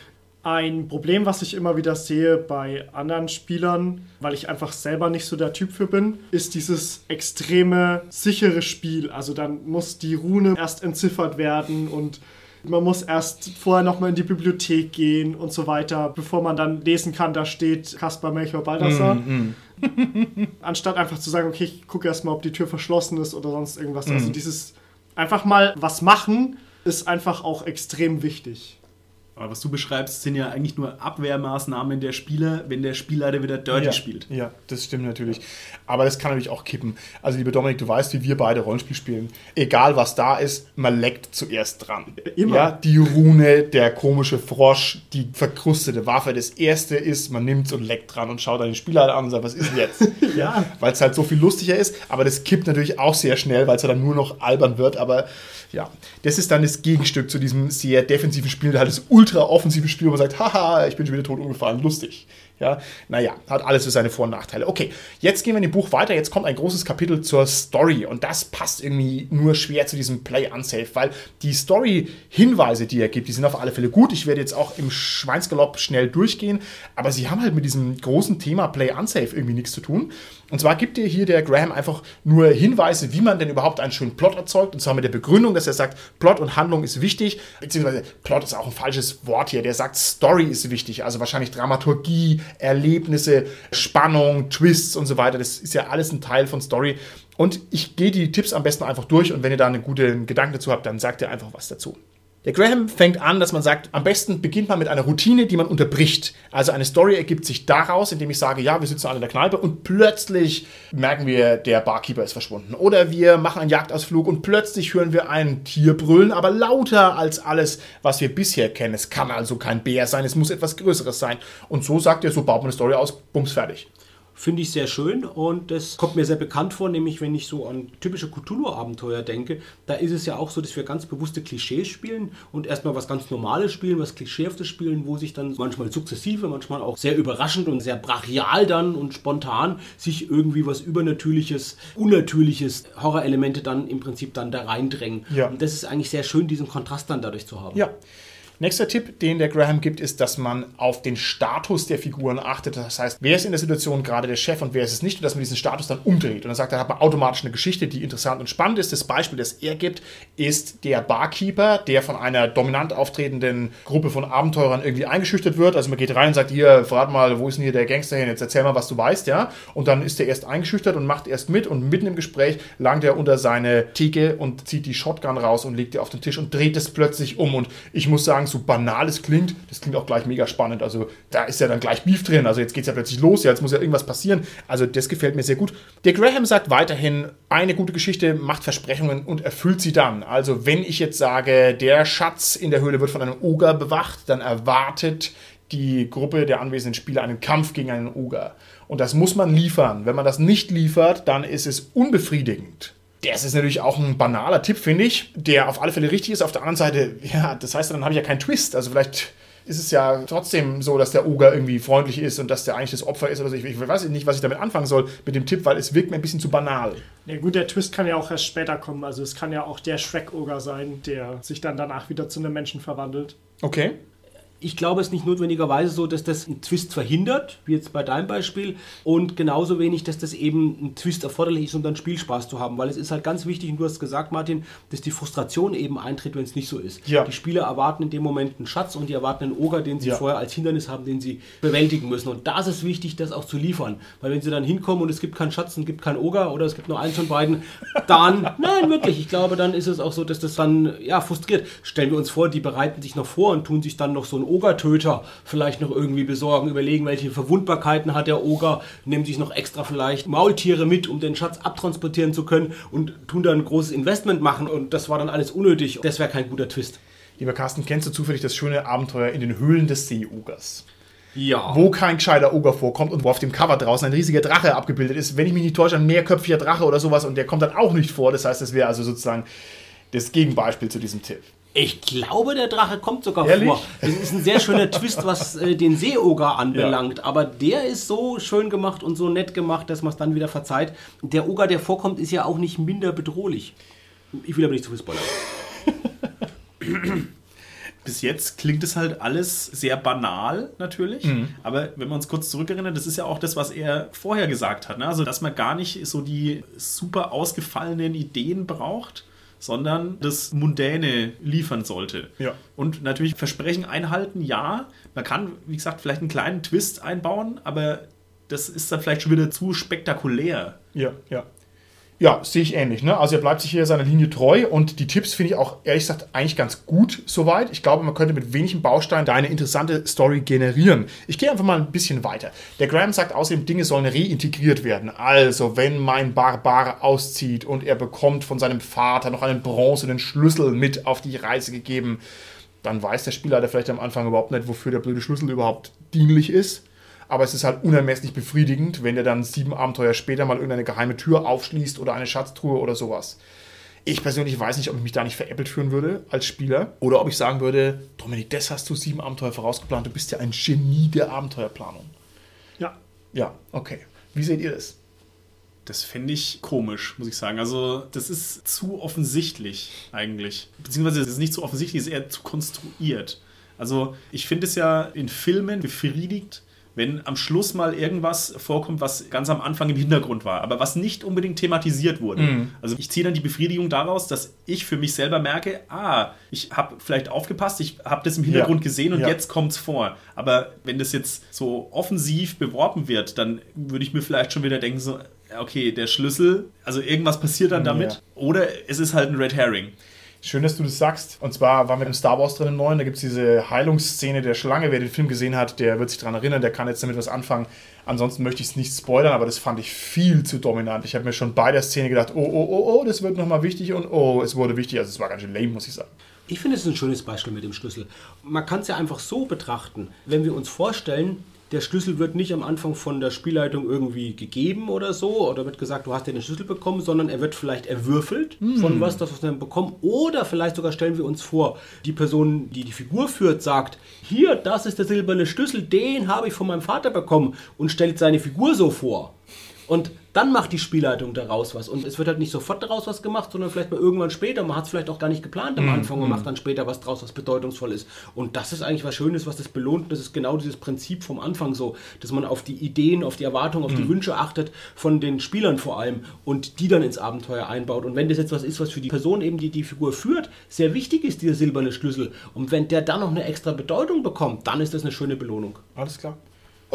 Ein Problem, was ich immer wieder sehe bei anderen Spielern, weil ich einfach selber nicht so der Typ für bin, ist dieses extreme sichere Spiel. Also dann muss die Rune erst entziffert werden und man muss erst vorher nochmal in die Bibliothek gehen und so weiter, bevor man dann lesen kann, da steht Kaspar Melchior Baldassar. Anstatt einfach zu sagen, okay, ich gucke erstmal, ob die Tür verschlossen ist oder sonst irgendwas. Also dieses einfach mal was machen ist einfach auch extrem wichtig. Aber was du beschreibst, sind ja eigentlich nur Abwehrmaßnahmen der Spieler, wenn der Spielleiter wieder Dirty ja, spielt. Ja, das stimmt natürlich. Aber das kann natürlich auch kippen. Also, liebe Dominik, du weißt, wie wir beide Rollenspiel spielen. Egal was da ist, man leckt zuerst dran. Immer. Ja, die Rune, der komische Frosch, die verkrustete Waffe. Das erste ist, man nimmt es und leckt dran und schaut dann den Spielleiter an und sagt, was ist denn jetzt? Ja. weil es halt so viel lustiger ist. Aber das kippt natürlich auch sehr schnell, weil es ja dann nur noch albern wird. Aber ja, das ist dann das Gegenstück zu diesem sehr defensiven Spiel, halt das ultra offensive Spiel, wo man sagt, haha, ich bin schon wieder tot umgefallen, lustig. Ja, naja, hat alles für seine Vor- und Nachteile. Okay, jetzt gehen wir in dem Buch weiter. Jetzt kommt ein großes Kapitel zur Story und das passt irgendwie nur schwer zu diesem Play Unsafe, weil die Story-Hinweise, die er gibt, die sind auf alle Fälle gut. Ich werde jetzt auch im Schweinsgalopp schnell durchgehen, aber sie haben halt mit diesem großen Thema Play Unsafe irgendwie nichts zu tun. Und zwar gibt dir hier der Graham einfach nur Hinweise, wie man denn überhaupt einen schönen Plot erzeugt. Und zwar mit der Begründung, dass er sagt, Plot und Handlung ist wichtig, beziehungsweise Plot ist auch ein falsches Wort hier. Der sagt, Story ist wichtig, also wahrscheinlich Dramaturgie, Erlebnisse, Spannung, Twists und so weiter. Das ist ja alles ein Teil von Story. Und ich gehe die Tipps am besten einfach durch und wenn ihr da einen guten Gedanken dazu habt, dann sagt ihr einfach was dazu. Der Graham fängt an, dass man sagt, am besten beginnt man mit einer Routine, die man unterbricht. Also eine Story ergibt sich daraus, indem ich sage, ja, wir sitzen alle in der Kneipe und plötzlich merken wir, der Barkeeper ist verschwunden. Oder wir machen einen Jagdausflug und plötzlich hören wir ein Tier brüllen, aber lauter als alles, was wir bisher kennen. Es kann also kein Bär sein, es muss etwas Größeres sein. Und so sagt er, so baut man eine Story aus, bums, fertig. Finde ich sehr schön und das kommt mir sehr bekannt vor, nämlich wenn ich so an typische Cthulhu-Abenteuer denke, da ist es ja auch so, dass wir ganz bewusste Klischees spielen und erstmal was ganz Normales spielen, was Klischeehaftes spielen, wo sich dann manchmal sukzessive, manchmal auch sehr überraschend und sehr brachial dann und spontan sich irgendwie was Übernatürliches, Unnatürliches, Horrorelemente dann im Prinzip dann da reindrängen. Ja. Und das ist eigentlich sehr schön, diesen Kontrast dann dadurch zu haben. Ja. Nächster Tipp, den der Graham gibt, ist, dass man auf den Status der Figuren achtet. Das heißt, wer ist in der Situation gerade der Chef und wer ist es nicht und dass man diesen Status dann umdreht. Und dann sagt er, hat man automatisch eine Geschichte, die interessant und spannend ist. Das Beispiel, das er gibt, ist der Barkeeper, der von einer dominant auftretenden Gruppe von Abenteurern irgendwie eingeschüchtert wird. Also man geht rein und sagt, hier, verrat mal, wo ist denn hier der Gangster hin? Jetzt erzähl mal, was du weißt, ja. Und dann ist er erst eingeschüchtert und macht erst mit und mitten im Gespräch langt er unter seine Theke und zieht die Shotgun raus und legt die auf den Tisch und dreht es plötzlich um. Und ich muss sagen, so banal es klingt, das klingt auch gleich mega spannend. Also da ist ja dann gleich Beef drin. Also jetzt geht es ja plötzlich los, ja, jetzt muss ja irgendwas passieren. Also das gefällt mir sehr gut. Der Graham sagt weiterhin, eine gute Geschichte macht Versprechungen und erfüllt sie dann. Also wenn ich jetzt sage, der Schatz in der Höhle wird von einem Oger bewacht, dann erwartet die Gruppe der anwesenden Spieler einen Kampf gegen einen Oger. Und das muss man liefern. Wenn man das nicht liefert, dann ist es unbefriedigend. Das ist natürlich auch ein banaler Tipp, finde ich, der auf alle Fälle richtig ist. Auf der anderen Seite, ja, das heißt, dann habe ich ja keinen Twist. Also vielleicht ist es ja trotzdem so, dass der Oger irgendwie freundlich ist und dass der eigentlich das Opfer ist oder so. Ich, ich weiß nicht, was ich damit anfangen soll mit dem Tipp, weil es wirkt mir ein bisschen zu banal. Ja gut, der Twist kann ja auch erst später kommen. Also es kann ja auch der Shrek-Oger sein, der sich dann danach wieder zu einem Menschen verwandelt. Okay. Ich glaube, es ist nicht notwendigerweise so, dass das einen Twist verhindert, wie jetzt bei deinem Beispiel, und genauso wenig, dass das eben ein Twist erforderlich ist, um dann Spielspaß zu haben, weil es ist halt ganz wichtig, und du hast gesagt, Martin, dass die Frustration eben eintritt, wenn es nicht so ist. Ja. Die Spieler erwarten in dem Moment einen Schatz und die erwarten einen Oger, den sie Ja. vorher als Hindernis haben, den sie bewältigen müssen. Und da ist es wichtig, das auch zu liefern, weil wenn sie dann hinkommen und es gibt keinen Schatz und es gibt keinen Oger oder es gibt nur eins von beiden, dann, nein, wirklich, ich glaube, dann ist es auch so, dass das dann, ja, frustriert. Stellen wir uns vor, die bereiten sich noch vor und tun sich dann noch so einen Ogertöter vielleicht noch irgendwie besorgen, überlegen, welche Verwundbarkeiten hat der Oger, nehmen sich noch extra vielleicht Maultiere mit, um den Schatz abtransportieren zu können und tun dann ein großes Investment machen und das war dann alles unnötig. Das wäre kein guter Twist. Lieber Carsten, kennst du zufällig das schöne Abenteuer in den Höhlen des Seeogers? Ja. Wo kein gescheiter Oger vorkommt und wo auf dem Cover draußen ein riesiger Drache abgebildet ist. Wenn ich mich nicht täusche, ein mehrköpfiger Drache oder sowas und der kommt dann auch nicht vor. Das heißt, das wäre also sozusagen das Gegenbeispiel zu diesem Tipp. Ich glaube, der Drache kommt sogar Ehrlich? vor. Das ist ein sehr schöner Twist, was äh, den Seeoger anbelangt. Aber der ist so schön gemacht und so nett gemacht, dass man es dann wieder verzeiht. Der Oger, der vorkommt, ist ja auch nicht minder bedrohlich. Ich will aber nicht zu viel spoilern. bis jetzt klingt es halt alles sehr banal natürlich, aber wenn wir uns kurz zurückerinnern, das ist ja auch das, was er vorher gesagt hat, ne? also dass man gar nicht so die super ausgefallenen Ideen braucht, sondern das Mundäne liefern sollte. Ja. Und natürlich Versprechen einhalten, ja, man kann, wie gesagt, vielleicht einen kleinen Twist einbauen, aber das ist dann vielleicht schon wieder zu spektakulär. Ja, ja. Ja, sehe ich ähnlich. Ne? Also er bleibt sich hier seiner Linie treu und die Tipps finde ich auch ehrlich gesagt eigentlich ganz gut soweit. Ich glaube, man könnte mit wenigen Bausteinen da eine interessante Story generieren. Ich gehe einfach mal ein bisschen weiter. Der Graham sagt außerdem, Dinge sollen reintegriert werden. Also, wenn mein Barbar auszieht und er bekommt von seinem Vater noch einen bronzenen Schlüssel mit auf die Reise gegeben, dann weiß der Spieler vielleicht am Anfang überhaupt nicht, wofür der blöde Schlüssel überhaupt dienlich ist. Aber es ist halt unermesslich befriedigend, wenn der dann sieben Abenteuer später mal irgendeine geheime Tür aufschließt oder eine Schatztruhe oder sowas. Ich persönlich weiß nicht, ob ich mich da nicht veräppelt fühlen würde als Spieler oder ob ich sagen würde, Dominik, das hast du sieben Abenteuer vorausgeplant, du bist ja ein Genie der Abenteuerplanung. Ja. Ja, okay. Wie seht ihr das? Das finde ich komisch, muss ich sagen. Also, das ist zu offensichtlich eigentlich. Beziehungsweise, es ist nicht zu offensichtlich, es ist eher zu konstruiert. Also, ich finde es ja in Filmen befriedigt, wenn am Schluss mal irgendwas vorkommt, was ganz am Anfang im Hintergrund war, aber was nicht unbedingt thematisiert wurde. Also ich ziehe dann die Befriedigung daraus, dass ich für mich selber merke, ah, ich habe vielleicht aufgepasst, ich habe das im Hintergrund Ja. gesehen und Ja. jetzt kommt es vor. Aber wenn das jetzt so offensiv beworben wird, dann würde ich mir vielleicht schon wieder denken, so, okay, der Schlüssel, also irgendwas passiert dann damit. Ja. Oder es ist halt ein Red Herring. Schön, dass du das sagst. Und zwar waren wir im Star Wars drin im Neuen, da gibt es diese Heilungsszene der Schlange. Wer den Film gesehen hat, der wird sich daran erinnern, der kann jetzt damit was anfangen. Ansonsten möchte ich es nicht spoilern, aber das fand ich viel zu dominant. Ich habe mir schon bei der Szene gedacht, oh, oh, oh, oh, das wird nochmal wichtig und oh, es wurde wichtig. Also es war ganz schön lame, muss ich sagen. Ich finde es ein schönes Beispiel mit dem Schlüssel. Man kann es ja einfach so betrachten, wenn wir uns vorstellen, der Schlüssel wird nicht am Anfang von der Spielleitung irgendwie gegeben oder so, oder wird gesagt, du hast ja den Schlüssel bekommen, sondern er wird vielleicht erwürfelt von was, das wir dann bekommen. Oder vielleicht sogar stellen wir uns vor, die Person, die die Figur führt, sagt, hier, das ist der silberne Schlüssel, den habe ich von meinem Vater bekommen und stellt seine Figur so vor. Und dann macht die Spielleitung daraus was. Und es wird halt nicht sofort daraus was gemacht, sondern vielleicht mal irgendwann später. Man hat es vielleicht auch gar nicht geplant am Anfang und macht dann später was draus, was bedeutungsvoll ist. Und das ist eigentlich was Schönes, was das belohnt. Das ist genau dieses Prinzip vom Anfang so, dass man auf die Ideen, auf die Erwartungen, auf die Wünsche achtet, von den Spielern vor allem und die dann ins Abenteuer einbaut. Und wenn das jetzt was ist, was für die Person eben, die die Figur führt, sehr wichtig ist, dieser silberne Schlüssel. Und wenn der dann noch eine extra Bedeutung bekommt, dann ist das eine schöne Belohnung. Alles klar.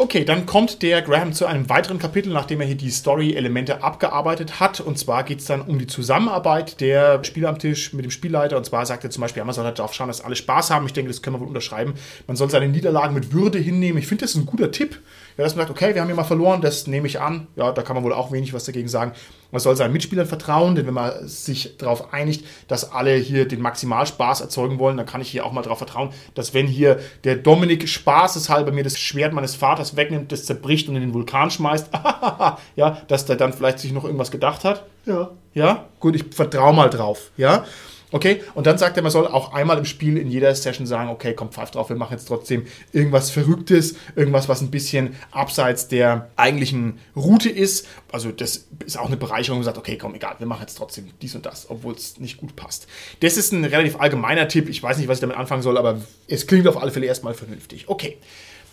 Okay, dann kommt der Graham zu einem weiteren Kapitel, nachdem er hier die Story-Elemente abgearbeitet hat. Und zwar geht es dann um die Zusammenarbeit der Spieler am Tisch mit dem Spielleiter. Und zwar sagt er zum Beispiel, ja, man soll darauf schauen, dass alle Spaß haben. Ich denke, das können wir wohl unterschreiben. Man soll seine Niederlagen mit Würde hinnehmen. Ich finde, das ist ein guter Tipp. Ja, dass man sagt, okay, wir haben hier mal verloren, das nehme ich an. Ja, da kann man wohl auch wenig was dagegen sagen. Man soll seinen Mitspielern vertrauen, denn wenn man sich darauf einigt, dass alle hier den Maximalspaß erzeugen wollen, dann kann ich hier auch mal darauf vertrauen, dass wenn hier der Dominik spaßeshalber mir das Schwert meines Vaters wegnimmt, das zerbricht und in den Vulkan schmeißt, ja, dass der dann vielleicht sich noch irgendwas gedacht hat. Ja. Ja, gut, ich vertraue mal drauf. Ja, okay. Und dann sagt er, man soll auch einmal im Spiel in jeder Session sagen, okay, komm, pfeif drauf, wir machen jetzt trotzdem irgendwas Verrücktes, irgendwas, was ein bisschen abseits der eigentlichen Route ist. Also das ist auch eine Bereicherung, sagt, okay, komm, egal, wir machen jetzt trotzdem dies und das, obwohl es nicht gut passt. Das ist ein relativ allgemeiner Tipp. Ich weiß nicht, was ich damit anfangen soll, aber es klingt auf alle Fälle erstmal vernünftig. Okay.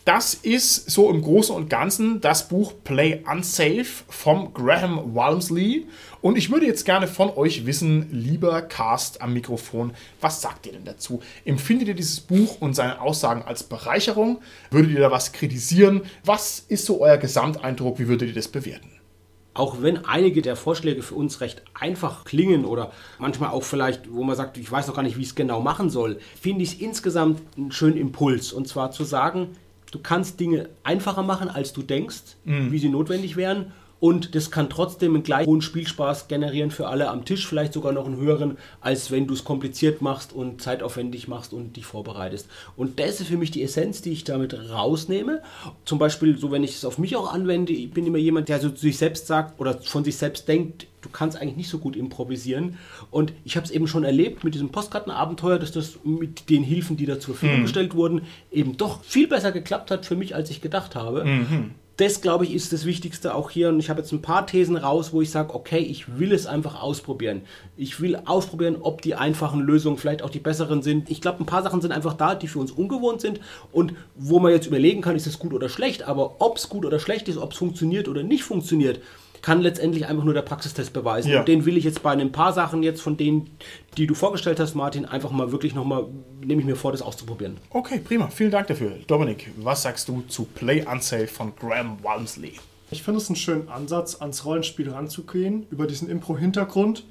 Das ist so im Großen und Ganzen das Buch Play Unsafe vom Graham Walmsley. Und ich würde jetzt gerne von euch wissen, lieber Cast am Mikrofon, was sagt ihr denn dazu? Empfindet ihr dieses Buch und seine Aussagen als Bereicherung? Würdet ihr da was kritisieren? Was ist so euer Gesamteindruck? Wie würdet ihr das bewerten? Auch wenn einige der Vorschläge für uns recht einfach klingen oder manchmal auch vielleicht, wo man sagt, ich weiß noch gar nicht, wie ich es genau machen soll, finde ich es insgesamt einen schönen Impuls. Und zwar zu sagen, du kannst Dinge einfacher machen, als du denkst, wie sie notwendig wären. Und das kann trotzdem einen gleich hohen Spielspaß generieren für alle am Tisch, vielleicht sogar noch einen höheren, als wenn du es kompliziert machst und zeitaufwendig machst und dich vorbereitest. Und das ist für mich die Essenz, die ich damit rausnehme. Zum Beispiel, so wenn ich es auf mich auch anwende, ich bin immer jemand, der so zu sich selbst sagt oder von sich selbst denkt, du kannst eigentlich nicht so gut improvisieren. Und ich habe es eben schon erlebt mit diesem Postkartenabenteuer, dass das mit den Hilfen, die da zur Verfügung mhm. gestellt wurden, eben doch viel besser geklappt hat für mich, als ich gedacht habe. Mhm das, glaube ich, ist das Wichtigste auch hier. Und ich habe jetzt ein paar Thesen raus, wo ich sage, okay, ich will es einfach ausprobieren. Ich will ausprobieren, ob die einfachen Lösungen vielleicht auch die besseren sind. Ich glaube, ein paar Sachen sind einfach da, die für uns ungewohnt sind und wo man jetzt überlegen kann, ist es gut oder schlecht. Aber ob es gut oder schlecht ist, ob es funktioniert oder nicht funktioniert, kann letztendlich einfach nur der Praxistest beweisen. Ja. Und den will ich jetzt bei ein paar Sachen jetzt von denen, die du vorgestellt hast, Martin, einfach mal wirklich nochmal, nehme ich mir vor, das auszuprobieren. Okay, prima. Vielen Dank dafür. Dominik, was sagst du zu Play Unsafe von Graham Walmsley? Ich finde es einen schönen Ansatz, ans Rollenspiel ranzugehen, über diesen Impro-Hintergrund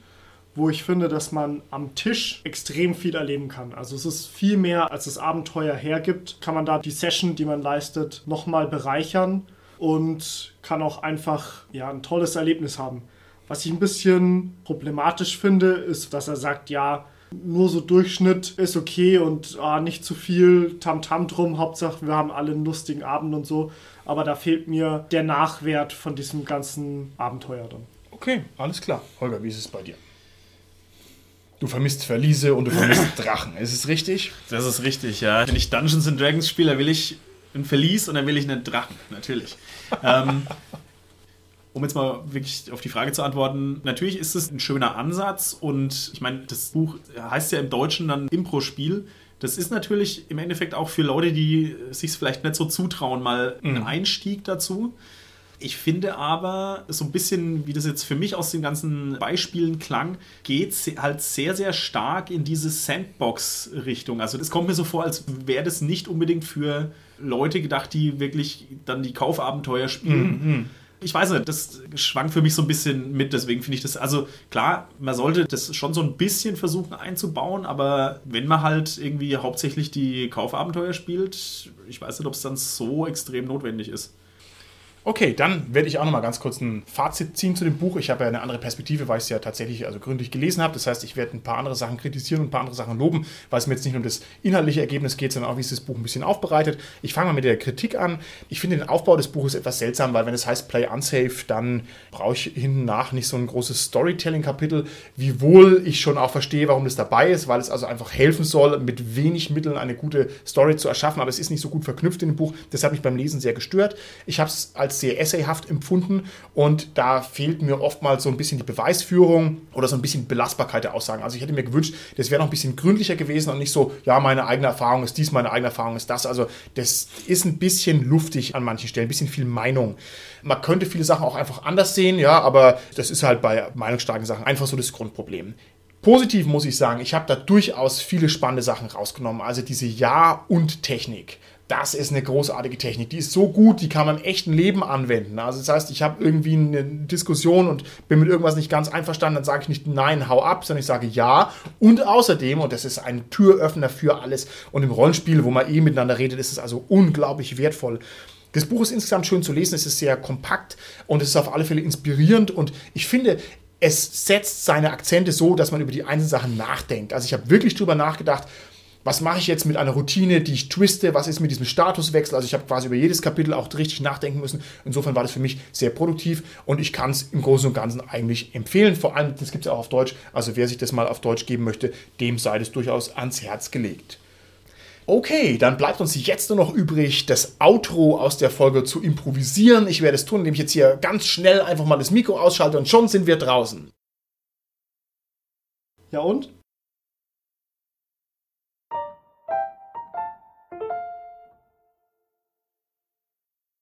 wo ich finde, dass man am Tisch extrem viel erleben kann. Also es ist viel mehr, als das Abenteuer hergibt. Kann man da die Session, die man leistet, nochmal bereichern und kann auch einfach ja, ein tolles Erlebnis haben. Was ich ein bisschen problematisch finde, ist, dass er sagt, ja, nur so Durchschnitt ist okay und ah, nicht zu viel Tamtam -Tam drum. Hauptsache, wir haben alle einen lustigen Abend und so. Aber da fehlt mir der Nachwert von diesem ganzen Abenteuer dann. Okay, alles klar. Holger, wie ist es bei dir? Du vermisst Verliese und du vermisst Drachen. Ist es richtig? Das ist richtig, ja. Wenn ich Dungeons and Dragons spiele, will ich ein Verlies und dann will ich einen Drachen, natürlich. ähm, um jetzt mal wirklich auf die Frage zu antworten, natürlich ist es ein schöner Ansatz und ich meine, das Buch heißt ja im Deutschen dann Impro-Spiel. Das ist natürlich im Endeffekt auch für Leute, die sich vielleicht nicht so zutrauen, mal ein mhm. Einstieg dazu. Ich finde aber, so ein bisschen, wie das jetzt für mich aus den ganzen Beispielen klang, geht halt sehr, sehr stark in diese Sandbox-Richtung. Also das kommt mir so vor, als wäre das nicht unbedingt für Leute gedacht, die wirklich dann die Kaufabenteuer spielen. Mhm. Ich weiß nicht, das schwankt für mich so ein bisschen mit, deswegen finde ich das, also klar, man sollte das schon so ein bisschen versuchen einzubauen, aber wenn man halt irgendwie hauptsächlich die Kaufabenteuer spielt, ich weiß nicht, ob es dann so extrem notwendig ist. Okay, dann werde ich auch noch mal ganz kurz ein Fazit ziehen zu dem Buch. Ich habe ja eine andere Perspektive, weil ich es ja tatsächlich also gründlich gelesen habe. Das heißt, ich werde ein paar andere Sachen kritisieren und ein paar andere Sachen loben, weil es mir jetzt nicht nur um das inhaltliche Ergebnis geht, sondern auch, wie es das Buch ein bisschen aufbereitet. Ich fange mal mit der Kritik an. Ich finde den Aufbau des Buches etwas seltsam, weil wenn es heißt Play Unsafe, dann brauche ich hinten nach nicht so ein großes Storytelling-Kapitel, wiewohl ich schon auch verstehe, warum das dabei ist, weil es also einfach helfen soll, mit wenig Mitteln eine gute Story zu erschaffen, aber es ist nicht so gut verknüpft in dem Buch. Das hat mich beim Lesen sehr gestört. Ich habe es als sehr essayhaft empfunden und da fehlt mir oftmals so ein bisschen die Beweisführung oder so ein bisschen Belastbarkeit der Aussagen. Also ich hätte mir gewünscht, das wäre noch ein bisschen gründlicher gewesen und nicht so, ja, meine eigene Erfahrung ist dies, meine eigene Erfahrung ist das. Also das ist ein bisschen luftig an manchen Stellen, ein bisschen viel Meinung. Man könnte viele Sachen auch einfach anders sehen, ja, aber das ist halt bei meinungsstarken Sachen einfach so das Grundproblem. Positiv muss ich sagen, ich habe da durchaus viele spannende Sachen rausgenommen. Also diese Ja- und Technik das ist eine großartige Technik. Die ist so gut, die kann man im echten Leben anwenden. Also das heißt, ich habe irgendwie eine Diskussion und bin mit irgendwas nicht ganz einverstanden, dann sage ich nicht nein, hau ab, sondern ich sage ja. Und außerdem, und das ist ein Türöffner für alles, und im Rollenspiel, wo man eh miteinander redet, ist es also unglaublich wertvoll. Das Buch ist insgesamt schön zu lesen, es ist sehr kompakt und es ist auf alle Fälle inspirierend und ich finde, es setzt seine Akzente so, dass man über die einzelnen Sachen nachdenkt. Also ich habe wirklich drüber nachgedacht, was mache ich jetzt mit einer Routine, die ich twiste, was ist mit diesem Statuswechsel. Also ich habe quasi über jedes Kapitel auch richtig nachdenken müssen. Insofern war das für mich sehr produktiv und ich kann es im Großen und Ganzen eigentlich empfehlen. Vor allem, das gibt es ja auch auf Deutsch. Also wer sich das mal auf Deutsch geben möchte, dem sei es durchaus ans Herz gelegt. Okay, dann bleibt uns jetzt nur noch übrig, das Outro aus der Folge zu improvisieren. Ich werde es tun, indem ich jetzt hier ganz schnell einfach mal das Mikro ausschalte und schon sind wir draußen. Ja und?